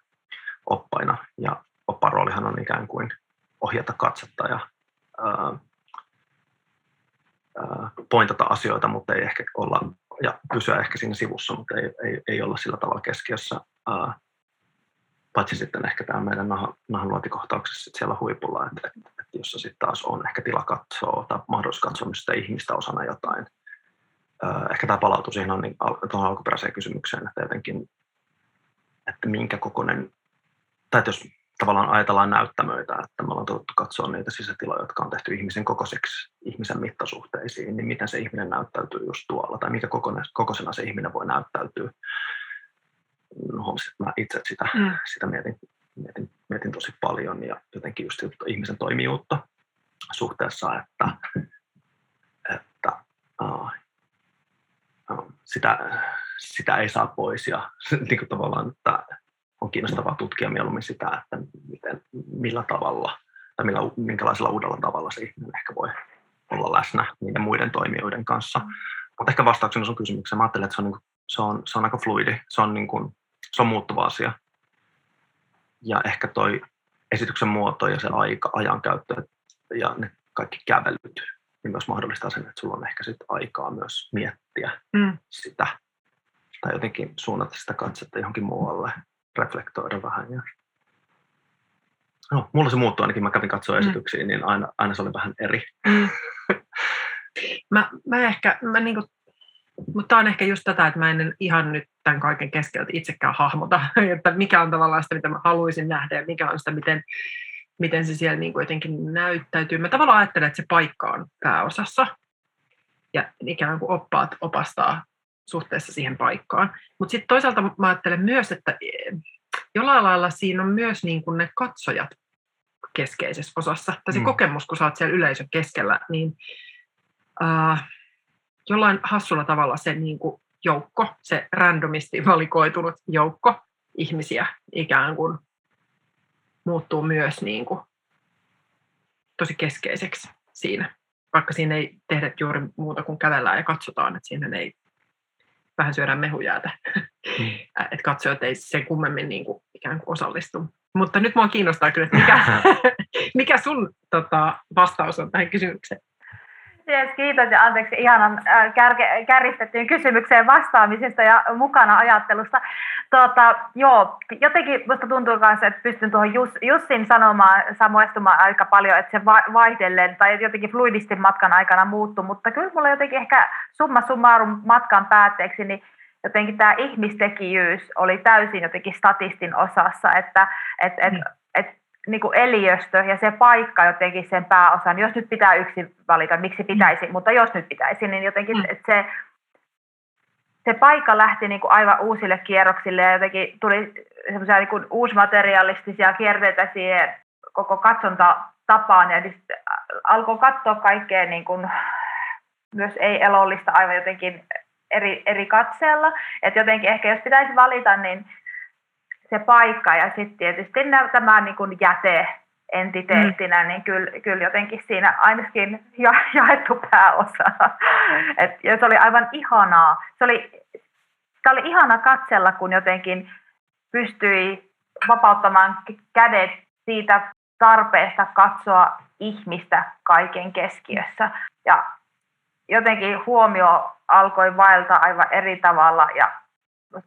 oppaina. Ja oppaan roolihan on ikään kuin ohjata katsetta ja ää, ää, pointata asioita, mutta ei ehkä olla, ja pysyä ehkä siinä sivussa, mutta ei, ei, ei olla sillä tavalla keskiössä. Ää, paitsi sitten ehkä tämä meidän nahan, luotikohtauksessa siellä huipulla, että, että, että jossa sitten taas on ehkä tila katsoa tai mahdollisuus katsoa sitä ihmistä osana jotain. Ehkä tämä palautuu siihen on niin, tuohon alkuperäiseen kysymykseen, että jotenkin, että minkä kokoinen tai jos tavallaan ajatellaan näyttämöitä, että me ollaan totuttu katsoa niitä sisätiloja, jotka on tehty ihmisen kokoiseksi, ihmisen mittasuhteisiin, niin miten se ihminen näyttäytyy just tuolla, tai mikä kokoisena se ihminen voi näyttäytyä. No, että mä itse sitä, mm. sitä mietin, mietin, mietin, tosi paljon, ja jotenkin just ihmisen toimijuutta suhteessa, että, että uh, uh, sitä, sitä ei saa pois, ja niin kuin tavallaan, että on kiinnostavaa tutkia mieluummin sitä, että miten, millä tavalla tai millä, minkälaisella uudella tavalla se ihminen ehkä voi olla läsnä niiden muiden toimijoiden kanssa. Mm. Mutta ehkä vastauksena sun kysymykseen, mä ajattelen, että se on, niin kuin, se on, se on aika fluidi, se on, niin kuin, se on muuttuva asia. Ja ehkä toi esityksen muoto ja se aika, ajankäyttö, ja ne kaikki kävelyt, niin myös mahdollistaa sen, että sulla on ehkä sit aikaa myös miettiä Mm. sitä tai jotenkin suunnata sitä katsetta johonkin muualle, reflektoida vähän. Ja... No, mulla se muuttui ainakin, mä kävin katsoa Mm. esityksiä, niin aina, aina se oli vähän eri. Mm. Mä, mä ehkä, mä niinku, mutta tämä on ehkä just tätä, että mä en ihan nyt tämän kaiken keskeltä itsekään hahmota, että mikä on tavallaan sitä, mitä mä haluaisin nähdä ja mikä on sitä, miten, miten se siellä niinku jotenkin näyttäytyy. Mä tavallaan ajattelen, että se paikka on pääosassa ja ikään kuin oppaat opastaa suhteessa siihen paikkaan. Mutta sitten toisaalta mä ajattelen myös, että eh, jollain lailla siinä on myös niin kuin ne katsojat keskeisessä osassa. Tai se Mm. kokemus, kun sä oot siellä yleisön keskellä, niin äh, jollain hassulla tavalla se niin kuin joukko, se randomisti valikoitunut joukko ihmisiä ikään kuin muuttuu myös niin kuin tosi keskeiseksi siinä. Vaikka siinä ei tehdä juuri muuta kuin kävellään ja katsotaan, että siinä ei vähän syödään mehujäätä. Mm. että katsojat ei sen kummemmin niin kuin ikään kuin osallistu. Mutta nyt mua kiinnostaa kyllä, että mikä, mikä sun tota, vastaus on tähän kysymykseen? Yes, kiitos ja anteeksi ihanan äh, kärke, kärjistettyyn kysymykseen vastaamisesta ja mukana ajattelusta. Tota, joo, jotenkin musta tuntuu myös, että pystyn tuohon Jus, Jussin sanomaan, samoistumaan aika paljon, että se va- vaihdellen tai jotenkin fluidisti matkan aikana muuttuu, mutta kyllä mulla jotenkin ehkä summa summarum matkan päätteeksi, niin jotenkin tämä ihmistekijyys oli täysin jotenkin statistin osassa, että et, et, Mm. et, niin kuin eliöstö ja se paikka jotenkin sen pääosan, jos nyt pitää yksi valita, miksi pitäisi, mutta jos nyt pitäisi, niin jotenkin Mm. se, se paikka lähti niin kuin aivan uusille kierroksille ja jotenkin tuli semmoisia niin uusmaterialistisia kierteitä siihen koko katsontatapaan ja alkoi katsoa kaikkea niin kuin, myös ei-elollista aivan jotenkin eri, eri katseella. Että jotenkin ehkä jos pitäisi valita, niin se paikka ja sitten tietysti tämä niin kuin jäte entiteettinä, niin kyllä, kyllä jotenkin siinä ainakin ja, jaettu pääosa. Et, ja se oli aivan ihanaa. Se oli, se oli ihana katsella, kun jotenkin pystyi vapauttamaan kädet siitä tarpeesta katsoa ihmistä kaiken keskiössä. Ja jotenkin huomio alkoi vaeltaa aivan eri tavalla ja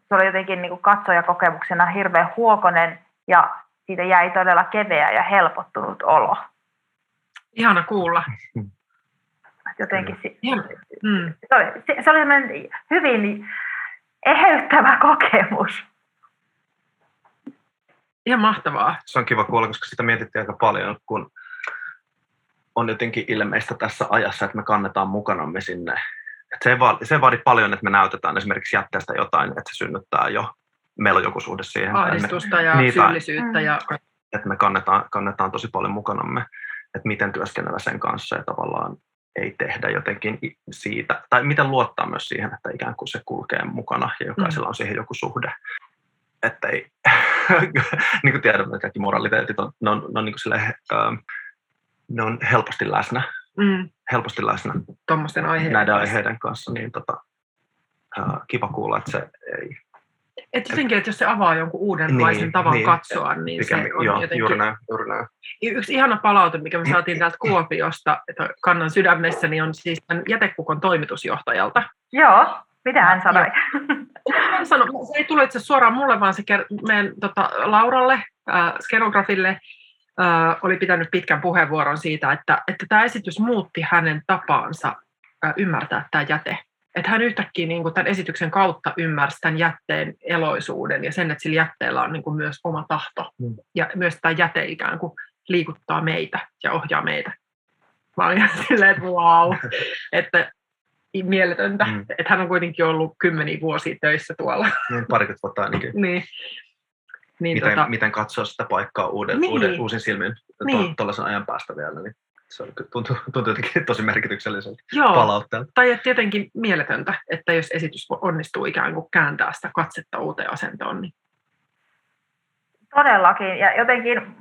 se oli jotenkin niin kuin katsojakokemuksena hirveän huokonen ja siitä jäi todella keveä ja helpottunut olo. Ihana kuulla. Jotenkin si- Ihana. Mm. se oli, se, se oli hyvin eheyttävä kokemus. Ihan mahtavaa. Se on kiva kuulla, koska sitä mietittiin aika paljon, kun on jotenkin ilmeistä tässä ajassa, että me kannetaan mukanamme sinne. Et se, ei vaadi, se ei vaadi paljon, että me näytetään esimerkiksi jätteestä jotain, että se synnyttää jo, meillä on joku suhde siihen. me- Ahdistusta ja Niin, tai- syyllisyyttä. Ja, että me kannetaan, kannetaan tosi paljon mukanamme, että miten työskennellä sen kanssa ja tavallaan ei tehdä jotenkin siitä, tai miten luottaa myös siihen, että ikään kuin se kulkee mukana ja jokaisella on siihen joku suhde. Että ei, niin kuin tiedämme, että kaikki moraliteetit on, ne on, ne on, niin kuin silleen, ähm, ne on helposti läsnä, mm, helposti läsnä aiheiden näiden kanssa. aiheiden kanssa, niin tota, äh, kiva kuulla, että se ei Et jotenkin, että jos se avaa jonkun uudenlaisen Niin, tavan niin. katsoa, niin se mikä, on joo, jotenkin... juuri näin, juuri näin. Yksi ihana palaute, mikä me saatiin täältä Kuopiosta, että kannan sydämessäni, on siis tämän jätekukon toimitusjohtajalta. Joo, mitä hän sanoi? Hän sanoi, se ei tule itse suoraan mulle, vaan se ker- meidän tota, Lauralle, äh, skenografille, äh, oli pitänyt pitkän puheenvuoron siitä, että, että tämä esitys muutti hänen tapaansa äh, ymmärtää tämä jäte. Että hän yhtäkkiä niin kuin tämän esityksen kautta ymmärsi tämän jätteen eloisuuden ja sen, että sillä jätteellä on niin kuin myös oma tahto. Mm. Ja myös tämä jäte ikään kuin liikuttaa meitä ja ohjaa meitä. Mä olin ihan silleen, että wow, että mieletöntä. Mm. Mm. Että hän on kuitenkin ollut kymmeniä vuosia töissä tuolla. Niin parikymmentä vuotta ainakin. niin. Niin, miten, tota, miten katsoa sitä paikkaa uuden, Niin. uuden, uusin silmin Niin. tuollaisen ajan päästä vielä. Niin se on, tuntuu, tuntuu jotenkin tosi merkitykselliseltä joo, palautteelta. tai että jotenkin mieletöntä, että jos esitys onnistuu ikään kuin kääntää sitä katsetta uuteen asentoon, niin Todellakin. Ja jotenkin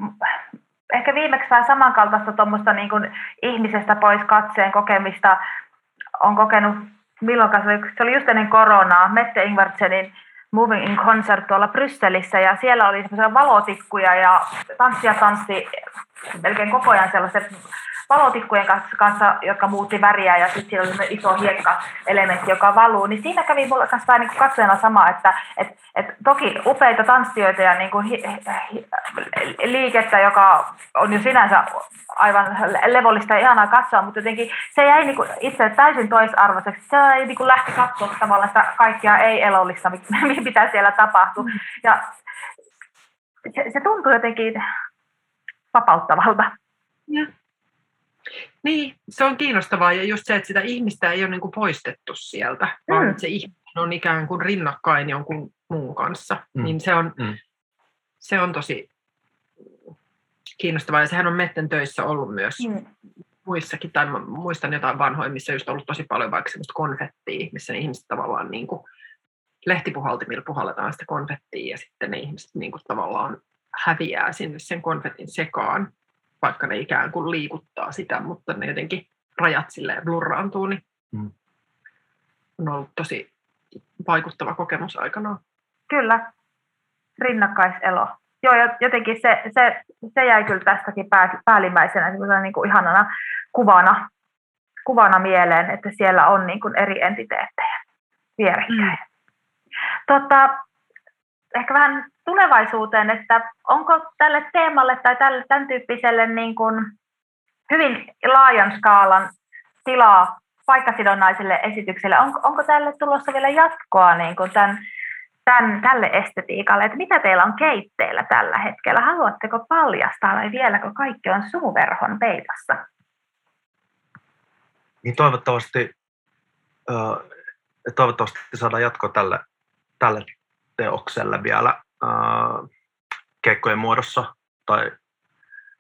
ehkä viimeksi vähän samankaltaista tuommoista niin kuin ihmisestä pois katseen kokemista on kokenut, milloin se oli, se oli just ennen koronaa, Mette Ingvartsenin Moving in Concert tuolla Brysselissä ja siellä oli semmoisia valotikkuja ja tanssia tanssi melkein koko ajan sellaiset valotikkujen kanssa, jotka muutti väriä ja sitten siellä oli iso hiekka-elementti, joka valuu, niin siinä kävi mulle kanssa niin kuin katsojana sama, että et, et toki upeita tanssijoita ja niin kuin hi, hi, liikettä, joka on jo sinänsä aivan levollista ja ihanaa katsoa, mutta jotenkin se jäi niin kuin itse täysin toisarvoiseksi. Se ei niin kuin lähti katsoa tavallaan sitä kaikkia ei-elollista, mitä siellä tapahtuu. Ja se, se tuntuu jotenkin vapauttavalta. Ja. Niin, se on kiinnostavaa ja just se, että sitä ihmistä ei ole niin kuin poistettu sieltä, mm. vaan se ihminen on ikään kuin rinnakkain jonkun muun kanssa. Mm. Niin se on, mm. se on tosi kiinnostavaa ja sehän on Metten töissä ollut myös mm. muissakin, tai mä muistan jotain vanhoja, missä just ollut tosi paljon vaikka semmoista konfettia, missä ne ihmiset tavallaan niin kuin lehtipuhaltimilla puhalletaan sitä konfettia ja sitten ne ihmiset niin kuin tavallaan häviää sinne sen konfetin sekaan, vaikka ne ikään kuin liikuttaa sitä, mutta ne jotenkin rajat silleen blurraantuu, niin mm. on ollut tosi vaikuttava kokemus aikanaan. Kyllä, rinnakkaiselo. Joo, jotenkin se, se, se jäi kyllä tästäkin pää, päällimmäisenä niin kuin ihanana kuvana, kuvana mieleen, että siellä on niin kuin eri entiteettejä vierekkäin. Mm. Tota, ehkä vähän tulevaisuuteen, että onko tälle teemalle tai tälle, tämän tyyppiselle niin kuin hyvin laajan skaalan tilaa paikkasidonnaiselle esitykselle, onko, onko tälle tulossa vielä jatkoa niin kuin tämän, tämän, tälle estetiikalle, että mitä teillä on keitteillä tällä hetkellä, haluatteko paljastaa vai vieläkö kaikki on sumuverhon peitossa? Niin toivottavasti, toivottavasti saadaan jatkoa tälle, tälle teokselle vielä äh, keikkojen muodossa tai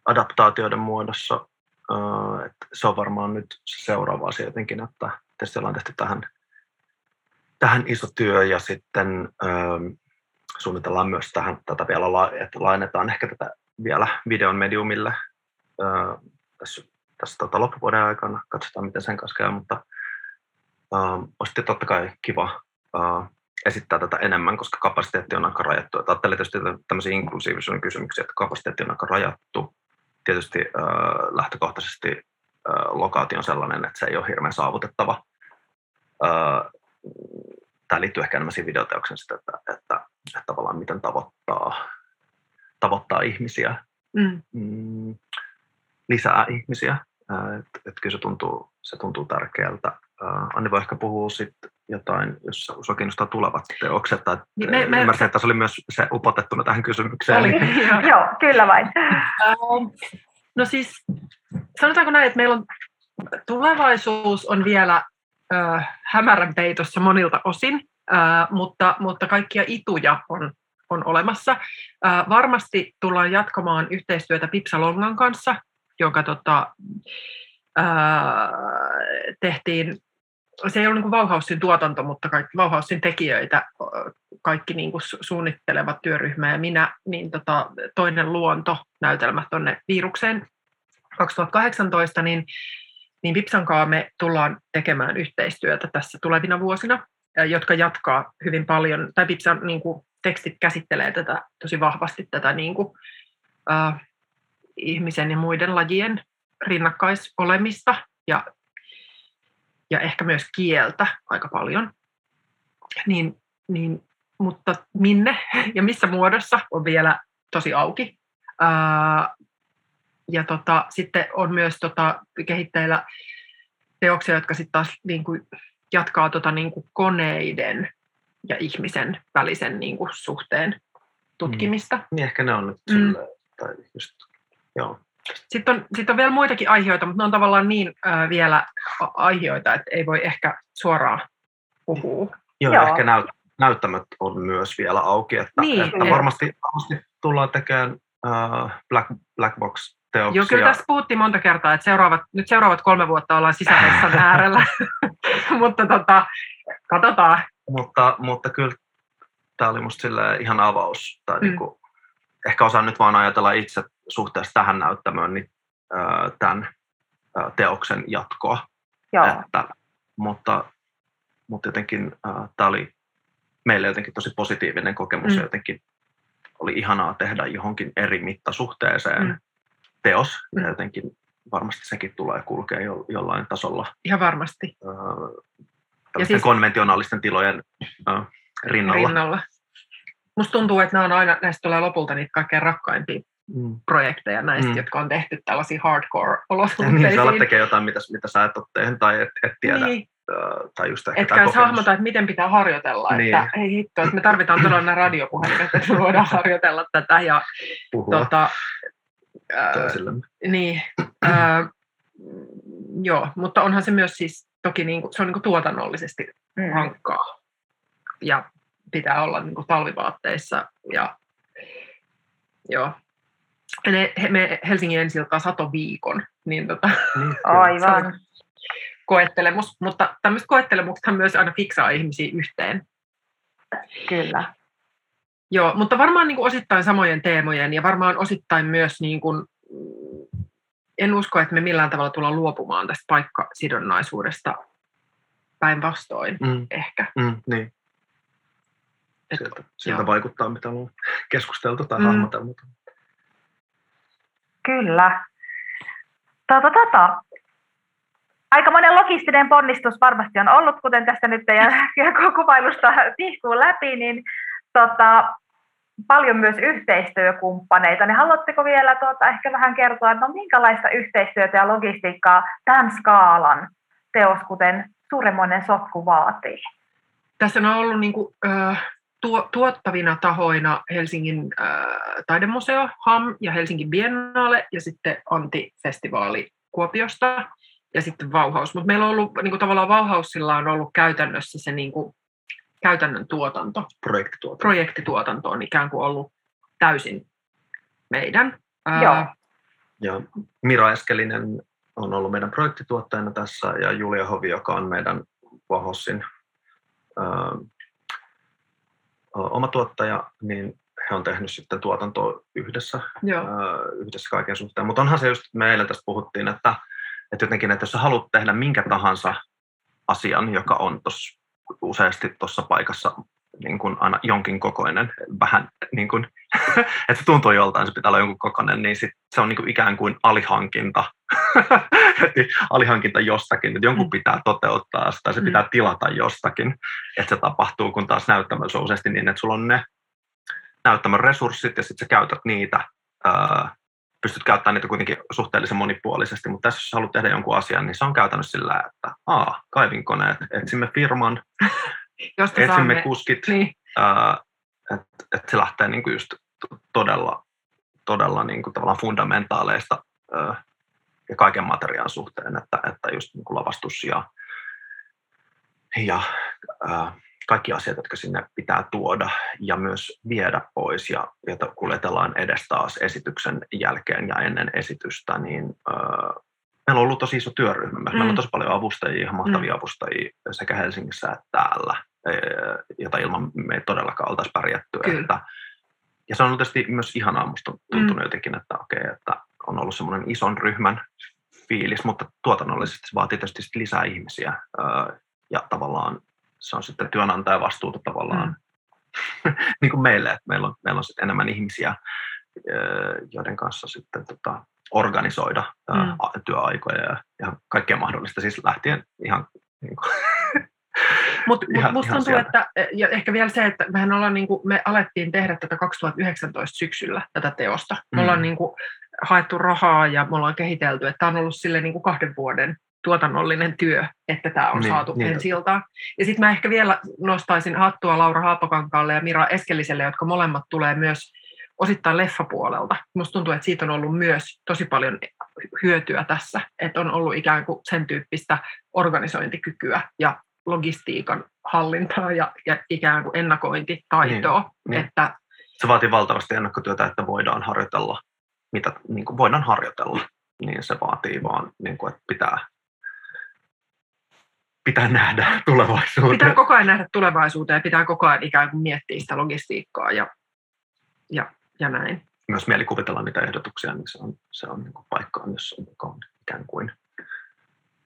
adaptaatioiden muodossa. Äh, että se on varmaan nyt seuraava asia jotenkin, että tietysti ollaan tehty tähän, tähän iso työ ja sitten äh, suunnitellaan myös tähän, tätä vielä, että lainetaan ehkä tätä vielä videon mediumille äh, tässä, tässä tota, loppuvuoden aikana. Katsotaan, miten sen kanssa käy, mutta äh, olisi totta kai kiva äh, esittää tätä enemmän, koska kapasiteetti on aika rajattu. Ajattelee tietysti tämmöisiä inklusiivisuuden kysymyksiä, että kapasiteetti on aika rajattu. Tietysti äh, lähtökohtaisesti äh, lokaatio on sellainen, että se ei ole hirveän saavutettava. Äh, tämä liittyy ehkä enemmän siihen videoteoksen sitä, että, että, että, että tavallaan miten tavoittaa, tavoittaa ihmisiä, mm. Mm, lisää ihmisiä. Äh, että, että kyllä se tuntuu, se tuntuu tärkeältä. Äh, Anni voi ehkä puhua sitten jotain, jos sinua kiinnostaa tulevat teokset. Tai niin me, me, ymmärsin, että se oli myös se upotettuna tähän kysymykseen. Oli, joo, kyllä vain. Ähm, no siis, sanotaanko näin, että meillä on tulevaisuus on vielä äh, hämärän peitossa monilta osin, äh, mutta, mutta kaikkia ituja on, on olemassa. Äh, varmasti tullaan jatkamaan yhteistyötä Pipsalongan kanssa, jonka tota, äh, tehtiin se ei ole niin Vauhausin tuotanto, mutta kaikki Vauhausin tekijöitä, kaikki niin kuin suunnittelevat työryhmä ja minä, niin tota, toinen luonto näytelmä tuonne virukseen 2018, niin, niin Vipsankaa me tullaan tekemään yhteistyötä tässä tulevina vuosina, jotka jatkaa hyvin paljon, tai Vipsan niin kuin, tekstit käsittelee tätä tosi vahvasti tätä niin kuin, äh, ihmisen ja muiden lajien rinnakkaisolemista ja ja ehkä myös kieltä aika paljon. Niin, niin, mutta minne ja missä muodossa on vielä tosi auki. Ää, ja tota, sitten on myös tota, kehitteillä teoksia, jotka sitten taas niin kuin, jatkaa tota, niin kuin koneiden ja ihmisen välisen niin kuin, suhteen tutkimista. Mm. Niin ehkä ne on nyt mm. sille, tai just, joo. Sitten on, sitten on vielä muitakin aiheita, mutta ne on tavallaan niin äh, vielä aiheita, että ei voi ehkä suoraan puhua. Joo, Joo. ehkä näyt, näyttämöt on myös vielä auki, että, niin, että varmasti, varmasti tullaan tekemään äh, Black, Black Box teoksia. Joo, kyllä tässä puhuttiin monta kertaa, että seuraavat, nyt seuraavat kolme vuotta ollaan sisävessan äärellä, mutta tota, katsotaan. Mutta, mutta kyllä tämä oli musta ihan avaus, tai mm. niinku, ehkä osaan nyt vaan ajatella itse suhteessa tähän näyttämöön niin, äh, tämän äh, teoksen jatkoa. Joo. Että, mutta, mutta jotenkin äh, tämä oli meille jotenkin tosi positiivinen kokemus mm. ja jotenkin oli ihanaa tehdä johonkin eri mittasuhteeseen mm. teos. Mm. Ja jotenkin varmasti sekin tulee kulkea jo, jollain tasolla Ihan varmasti. ja siis, konventionaalisten tilojen äh, rinnalla. rinnalla. Musta tuntuu, että nämä on aina, näistä tulee lopulta niitä kaikkein rakkaimpia mm. projekteja näistä, mm. jotka on tehty tällaisia hardcore-olosuhteisiin. Niin, sä alat tekemään jotain, mitä, mitä sä et ole tehnyt tai et, et tiedä. Niin. Tai just ehkä Etkä hahmota, että miten pitää harjoitella. Niin. Että, ei hitto, että me tarvitaan todella nämä radiopuhelimet, että me voidaan harjoitella tätä. Ja, Puhua tota, ää, Niin, ää, joo, mutta onhan se myös siis toki niin kuin, se on niin kuin tuotannollisesti mm. rankkaa. Ja pitää olla niin kuin talvivaatteissa ja joo, ne, me Helsingin ensiltä sato viikon, niin tota, niin, Aivan. koettelemus, mutta tämmöistä koettelemusta myös aina fiksaa ihmisiä yhteen. Kyllä. Joo, mutta varmaan niin kuin osittain samojen teemojen ja varmaan osittain myös, niin kuin, en usko, että me millään tavalla tullaan luopumaan tästä paikkasidonnaisuudesta päinvastoin mm. ehkä. Mm, niin. Siltä, siltä vaikuttaa, mitä on keskusteltu tai mm. hahmoteltu. Kyllä. Tota, tota. monen logistinen ponnistus varmasti on ollut, kuten tästä nyt teidän kuvailusta tihkuu läpi, niin tota, paljon myös yhteistyökumppaneita. Niin haluatteko vielä tuota, ehkä vähän kertoa, no minkälaista yhteistyötä ja logistiikkaa tämän skaalan teos, kuten suuremmoinen sotku vaatii? Tässä on ollut niin kuin, äh, tuo, tuottavina tahoina Helsingin äh, taidemuseo, HAM ja Helsingin Biennale ja sitten Anti-festivaali Kuopiosta ja sitten Vauhaus. Mutta meillä on ollut niin kuin tavallaan Vauhausilla on ollut käytännössä se niin kuin, käytännön tuotanto. Projektituotanto. Projektituotanto on ikään kuin ollut täysin meidän. Joo. Ja Mira Eskelinen on ollut meidän projektituottajana tässä ja Julia Hovi, joka on meidän Vahossin oma tuottaja, niin he on tehnyt sitten tuotantoa yhdessä, Joo. yhdessä kaiken suhteen. Mutta onhan se just, me eilen tästä puhuttiin, että, että jotenkin, että jos sä haluat tehdä minkä tahansa asian, joka on tos, useasti tuossa paikassa niin kuin aina jonkin kokoinen, vähän niin kuin, että se tuntuu joltain, se pitää olla jonkun kokoinen, niin sit se on niin kuin ikään kuin alihankinta, alihankinta jostakin, että jonkun mm. pitää toteuttaa sitä, se mm. pitää tilata jostakin, että se tapahtuu, kun taas näyttämössä on useasti niin, että sulla on ne näyttämön resurssit ja sitten sä käytät niitä, pystyt käyttämään niitä kuitenkin suhteellisen monipuolisesti, mutta tässä jos haluat tehdä jonkun asian, niin se on käytännössä sillä, että aa, kaivinkoneet, etsimme firman, Josta etsimme saamme. kuskit, niin. että et se lähtee niinku just todella, todella niinku tavallaan fundamentaaleista ää, ja kaiken materiaan suhteen, että, että just niinku lavastus ja, ja ää, kaikki asiat, jotka sinne pitää tuoda ja myös viedä pois ja joita kuljetellaan edes taas esityksen jälkeen ja ennen esitystä, niin ää, meillä on ollut tosi iso työryhmä. Meillä mm. on tosi paljon avustajia, mahtavia mm. avustajia sekä Helsingissä että täällä, e, jota ilman me ei todellakaan oltaisi pärjätty. Että, ja se on ollut tietysti myös ihanaa, musta tuntunut mm. jotenkin, että okei, okay, että on ollut semmoinen ison ryhmän fiilis, mutta tuotannollisesti se vaatii tietysti lisää ihmisiä ja tavallaan se on sitten työnantajan vastuuta tavallaan mm. niin kuin meille, että meillä on, meillä on sitten enemmän ihmisiä, joiden kanssa sitten tota, organisoida mm. työaikoja ja, ja kaikkea mahdollista, siis lähtien ihan niin kuin, Mutta mut musta tuntuu, sieltä. että ja ehkä vielä se, että mehän ollaan niin kuin, me alettiin tehdä tätä 2019 syksyllä tätä teosta. Me mm. ollaan niin kuin, haettu rahaa ja me ollaan kehitelty, että tämä on ollut sille niin kuin kahden vuoden tuotannollinen työ, että tämä on niin, saatu niin. ensi Ja sitten mä ehkä vielä nostaisin hattua Laura Haapokankaalle ja Mira Eskeliselle, jotka molemmat tulee myös osittain leffapuolelta. Musta tuntuu, että siitä on ollut myös tosi paljon hyötyä tässä, että on ollut ikään kuin sen tyyppistä organisointikykyä ja logistiikan hallintaa ja, ja ikään kuin ennakointitaitoa. Niin, niin. Että, se vaatii valtavasti ennakkotyötä, että voidaan harjoitella, mitä niin kuin voidaan harjoitella. Niin se vaatii vaan, niin kuin, että pitää pitää nähdä tulevaisuuteen. Pitää koko ajan nähdä tulevaisuuteen ja pitää koko ajan ikään kuin miettiä sitä logistiikkaa ja, ja, ja näin. Myös mielikuvitella niitä ehdotuksia, niin se on, se on niin kuin paikka, jossa on ikään kuin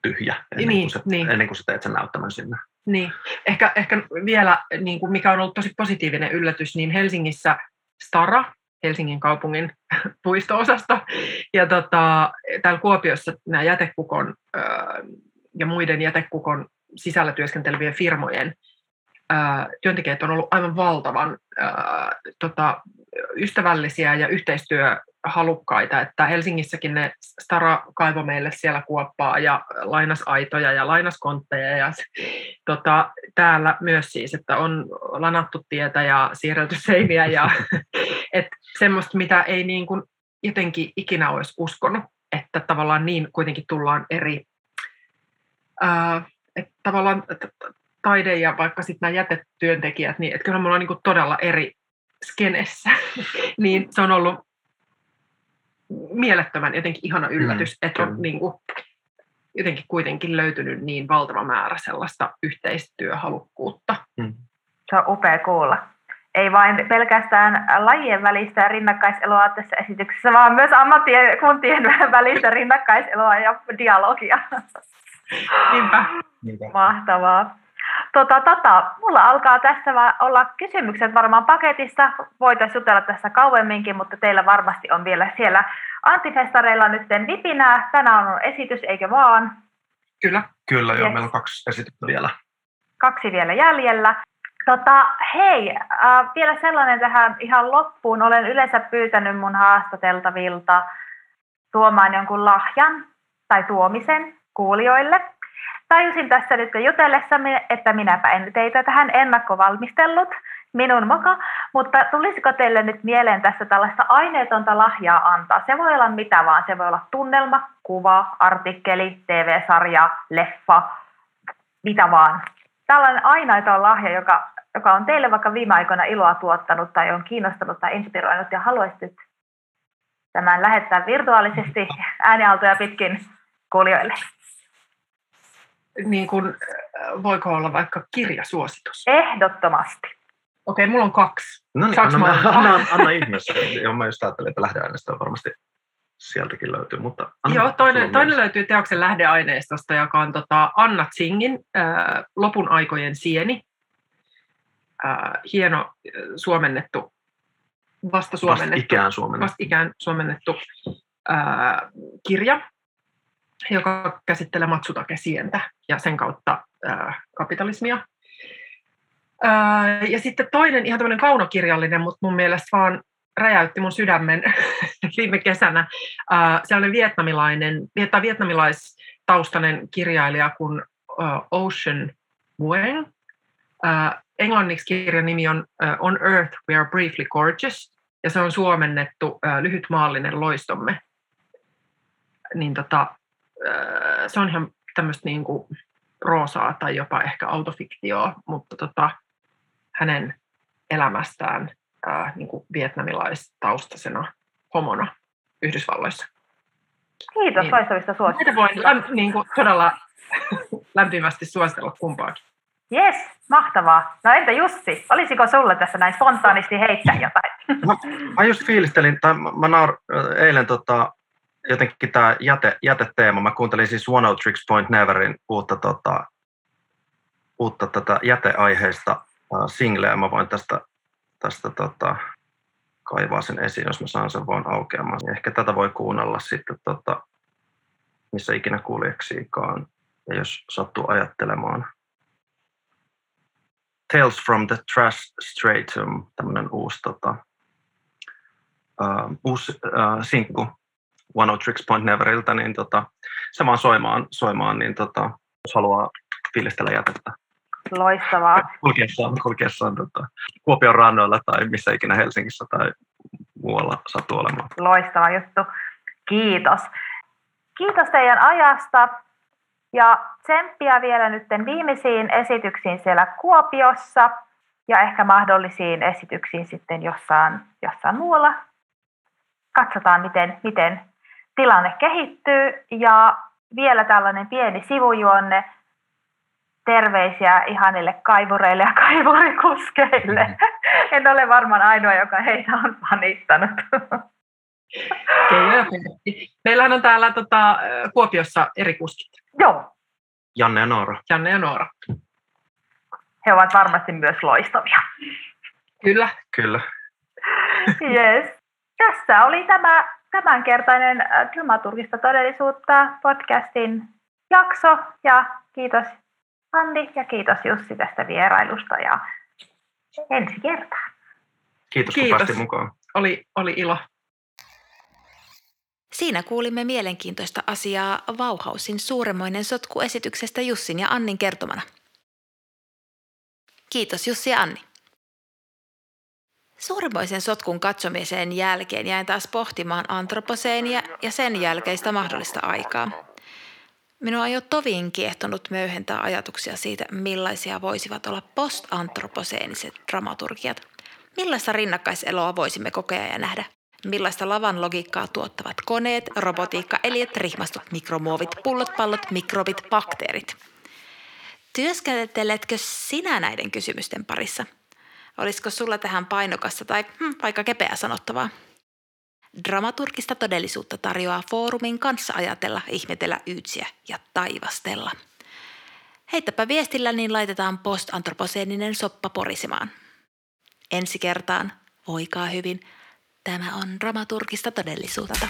tyhjä ennen, niin, kuin sä, niin. ennen kuin sä teet sen näyttämön sinne. Niin. Ehkä, ehkä vielä, niin kuin mikä on ollut tosi positiivinen yllätys, niin Helsingissä Stara Helsingin kaupungin puisto-osasto. Ja tota, täällä Kuopiossa nämä jätekukon ja muiden jätekukon sisällä työskentelevien firmojen työntekijät on ollut aivan valtavan tota, ystävällisiä ja yhteistyöhalukkaita, että Helsingissäkin ne Stara kaivo meille siellä kuoppaa ja lainasaitoja ja lainaskontteja ja tota, täällä myös siis, että on lanattu tietä ja siirrelty seiniä ja et semmoista, mitä ei niin kuin jotenkin ikinä olisi uskonut, että tavallaan niin kuitenkin tullaan eri, ää, että tavallaan taide ja vaikka sitten nämä jätetyöntekijät, niin että kyllä me ollaan niin todella eri skenessä, niin se on ollut mielettömän jotenkin ihana mm, yllätys, mm, että on niin kuin, jotenkin kuitenkin löytynyt niin valtava määrä sellaista yhteistyöhalukkuutta. Mm. Se on upea kuulla. Ei vain pelkästään lajien välistä rinnakkaiseloa tässä esityksessä, vaan myös ammattien kuntien välistä rinnakkaiseloa ja dialogia. Niinpä. Mahtavaa. Tota, tota, mulla alkaa tässä olla kysymykset varmaan paketissa. Voitaisiin jutella tässä kauemminkin, mutta teillä varmasti on vielä siellä antifestareilla nyt vipinää. Tänään on esitys, eikö vaan? Kyllä. Kyllä, joo. Yes. Meillä on kaksi esitystä vielä. Kaksi vielä jäljellä. Tota, hei, äh, vielä sellainen tähän ihan loppuun. Olen yleensä pyytänyt mun haastateltavilta tuomaan jonkun lahjan tai tuomisen kuulijoille tajusin tässä nyt jutellessamme, että minäpä en teitä tähän ennakkovalmistellut, minun moka, mutta tulisiko teille nyt mieleen tässä tällaista aineetonta lahjaa antaa? Se voi olla mitä vaan, se voi olla tunnelma, kuva, artikkeli, TV-sarja, leffa, mitä vaan. Tällainen aineeton lahja, joka, joka on teille vaikka viime aikoina iloa tuottanut tai on kiinnostanut tai inspiroinut ja haluaisit tämän lähettää virtuaalisesti äänialtoja pitkin kuulijoille niin kuin, äh, voiko olla vaikka kirjasuositus? Ehdottomasti. Okei, mulla on kaksi. No niin, anna, anna, anna, anna ihmeessä. Joo, mä just ajattelin, että lähdeaineista varmasti sieltäkin löytyy. Mutta Joo, toinen, toinen löytyy teoksen lähdeaineistosta, joka on tota Anna Tsingin äh, Lopun aikojen sieni. Äh, hieno äh, suomennettu, vasta suomennettu, vastikään suomennettu, vastikään suomennettu äh, kirja joka käsittelee Matsutake-sientä ja sen kautta ää, kapitalismia. Ää, ja sitten toinen ihan tämmöinen kaunokirjallinen, mutta mun mielestä vaan räjäytti mun sydämen viime kesänä. Ää, sellainen vietnamilainen, tai vietnamilaistaustainen kirjailija kuin ää, Ocean Wang. Ää, englanniksi kirjan nimi on ää, On Earth We Are Briefly Gorgeous, ja se on suomennettu ää, Lyhyt maallinen loistomme. Niin tota, Äh, se on ihan tämmöistä niin kuin roosaa tai jopa ehkä autofiktioa, mutta tota, hänen elämästään ää, äh, niin kuin vietnamilaistaustaisena homona Yhdysvalloissa. Kiitos niin, loistavista suosituksista. voin läm, niin kuin, todella lämpimästi suositella kumpaakin. Yes, mahtavaa. No entä Jussi, olisiko sulle tässä näin spontaanisti heittää jotain? Mä, mä just fiilistelin, tai mä, mä naur, eilen tota, jotenkin tämä jäte, jäteteema. Mä kuuntelin siis One of Tricks Point Neverin uutta, tota, uutta tätä jäteaiheista uh, singleä. Mä voin tästä, tästä tota, kaivaa sen esiin, jos mä saan sen vaan aukeamaan. Ehkä tätä voi kuunnella sitten, tota, missä ikinä kuljeksiikaan, ja jos sattuu ajattelemaan. Tales from the Trash Stratum, tämmöinen uusi, tota, uh, uusi uh, sinkku One of Tricks Point Neveriltä, niin tota, se vaan soimaan, soimaan niin tota, jos haluaa fiilistellä jätettä. Loistavaa. Kulkiessaan, kulkiessaan tota, Kuopion rannoilla tai missä ikinä Helsingissä tai muualla sattuu olemaan. Loistava juttu. Kiitos. Kiitos teidän ajasta ja tsemppiä vielä nyt viimeisiin esityksiin siellä Kuopiossa ja ehkä mahdollisiin esityksiin sitten jossain, jossain muualla. Katsotaan, miten, miten tilanne kehittyy ja vielä tällainen pieni sivujuonne, terveisiä ihanille kaivureille ja kaivurikuskeille. Mm. En ole varmaan ainoa, joka heitä on panittanut. Meillähän on täällä tota, Kuopiossa eri kuskit. Joo. Janne ja Noora. Janne ja Noora. He ovat varmasti myös loistavia. Kyllä. Kyllä. Yes. tässä oli tämä tämänkertainen Dramaturgista todellisuutta podcastin jakso ja kiitos Anni ja kiitos Jussi tästä vierailusta ja ensi kertaa. Kiitos, Kiitos. kun päästiin mukaan. Oli, oli ilo. Siinä kuulimme mielenkiintoista asiaa Vauhausin suuremmoinen sotku esityksestä Jussin ja Annin kertomana. Kiitos Jussi ja Anni. Suuremmoisen sotkun katsomisen jälkeen jäin taas pohtimaan antroposeenia ja sen jälkeistä mahdollista aikaa. Minua on jo tovin kiehtonut möyhentää ajatuksia siitä, millaisia voisivat olla postantroposeeniset dramaturgiat. Millaista rinnakkaiseloa voisimme kokea ja nähdä? Millaista lavan logiikkaa tuottavat koneet, robotiikka, eliöt, rihmastot, mikromuovit, pullot, pallot, mikrobit, bakteerit? Työskenteletkö sinä näiden kysymysten parissa? Olisiko sulla tähän painokasta tai hm, vaikka kepeä sanottavaa? Dramaturgista todellisuutta tarjoaa foorumin kanssa ajatella, ihmetellä, yytsiä ja taivastella. Heittäpä viestillä, niin laitetaan postantroposeeninen soppa porisemaan. Ensi kertaan, voikaa hyvin, tämä on dramaturgista todellisuutta.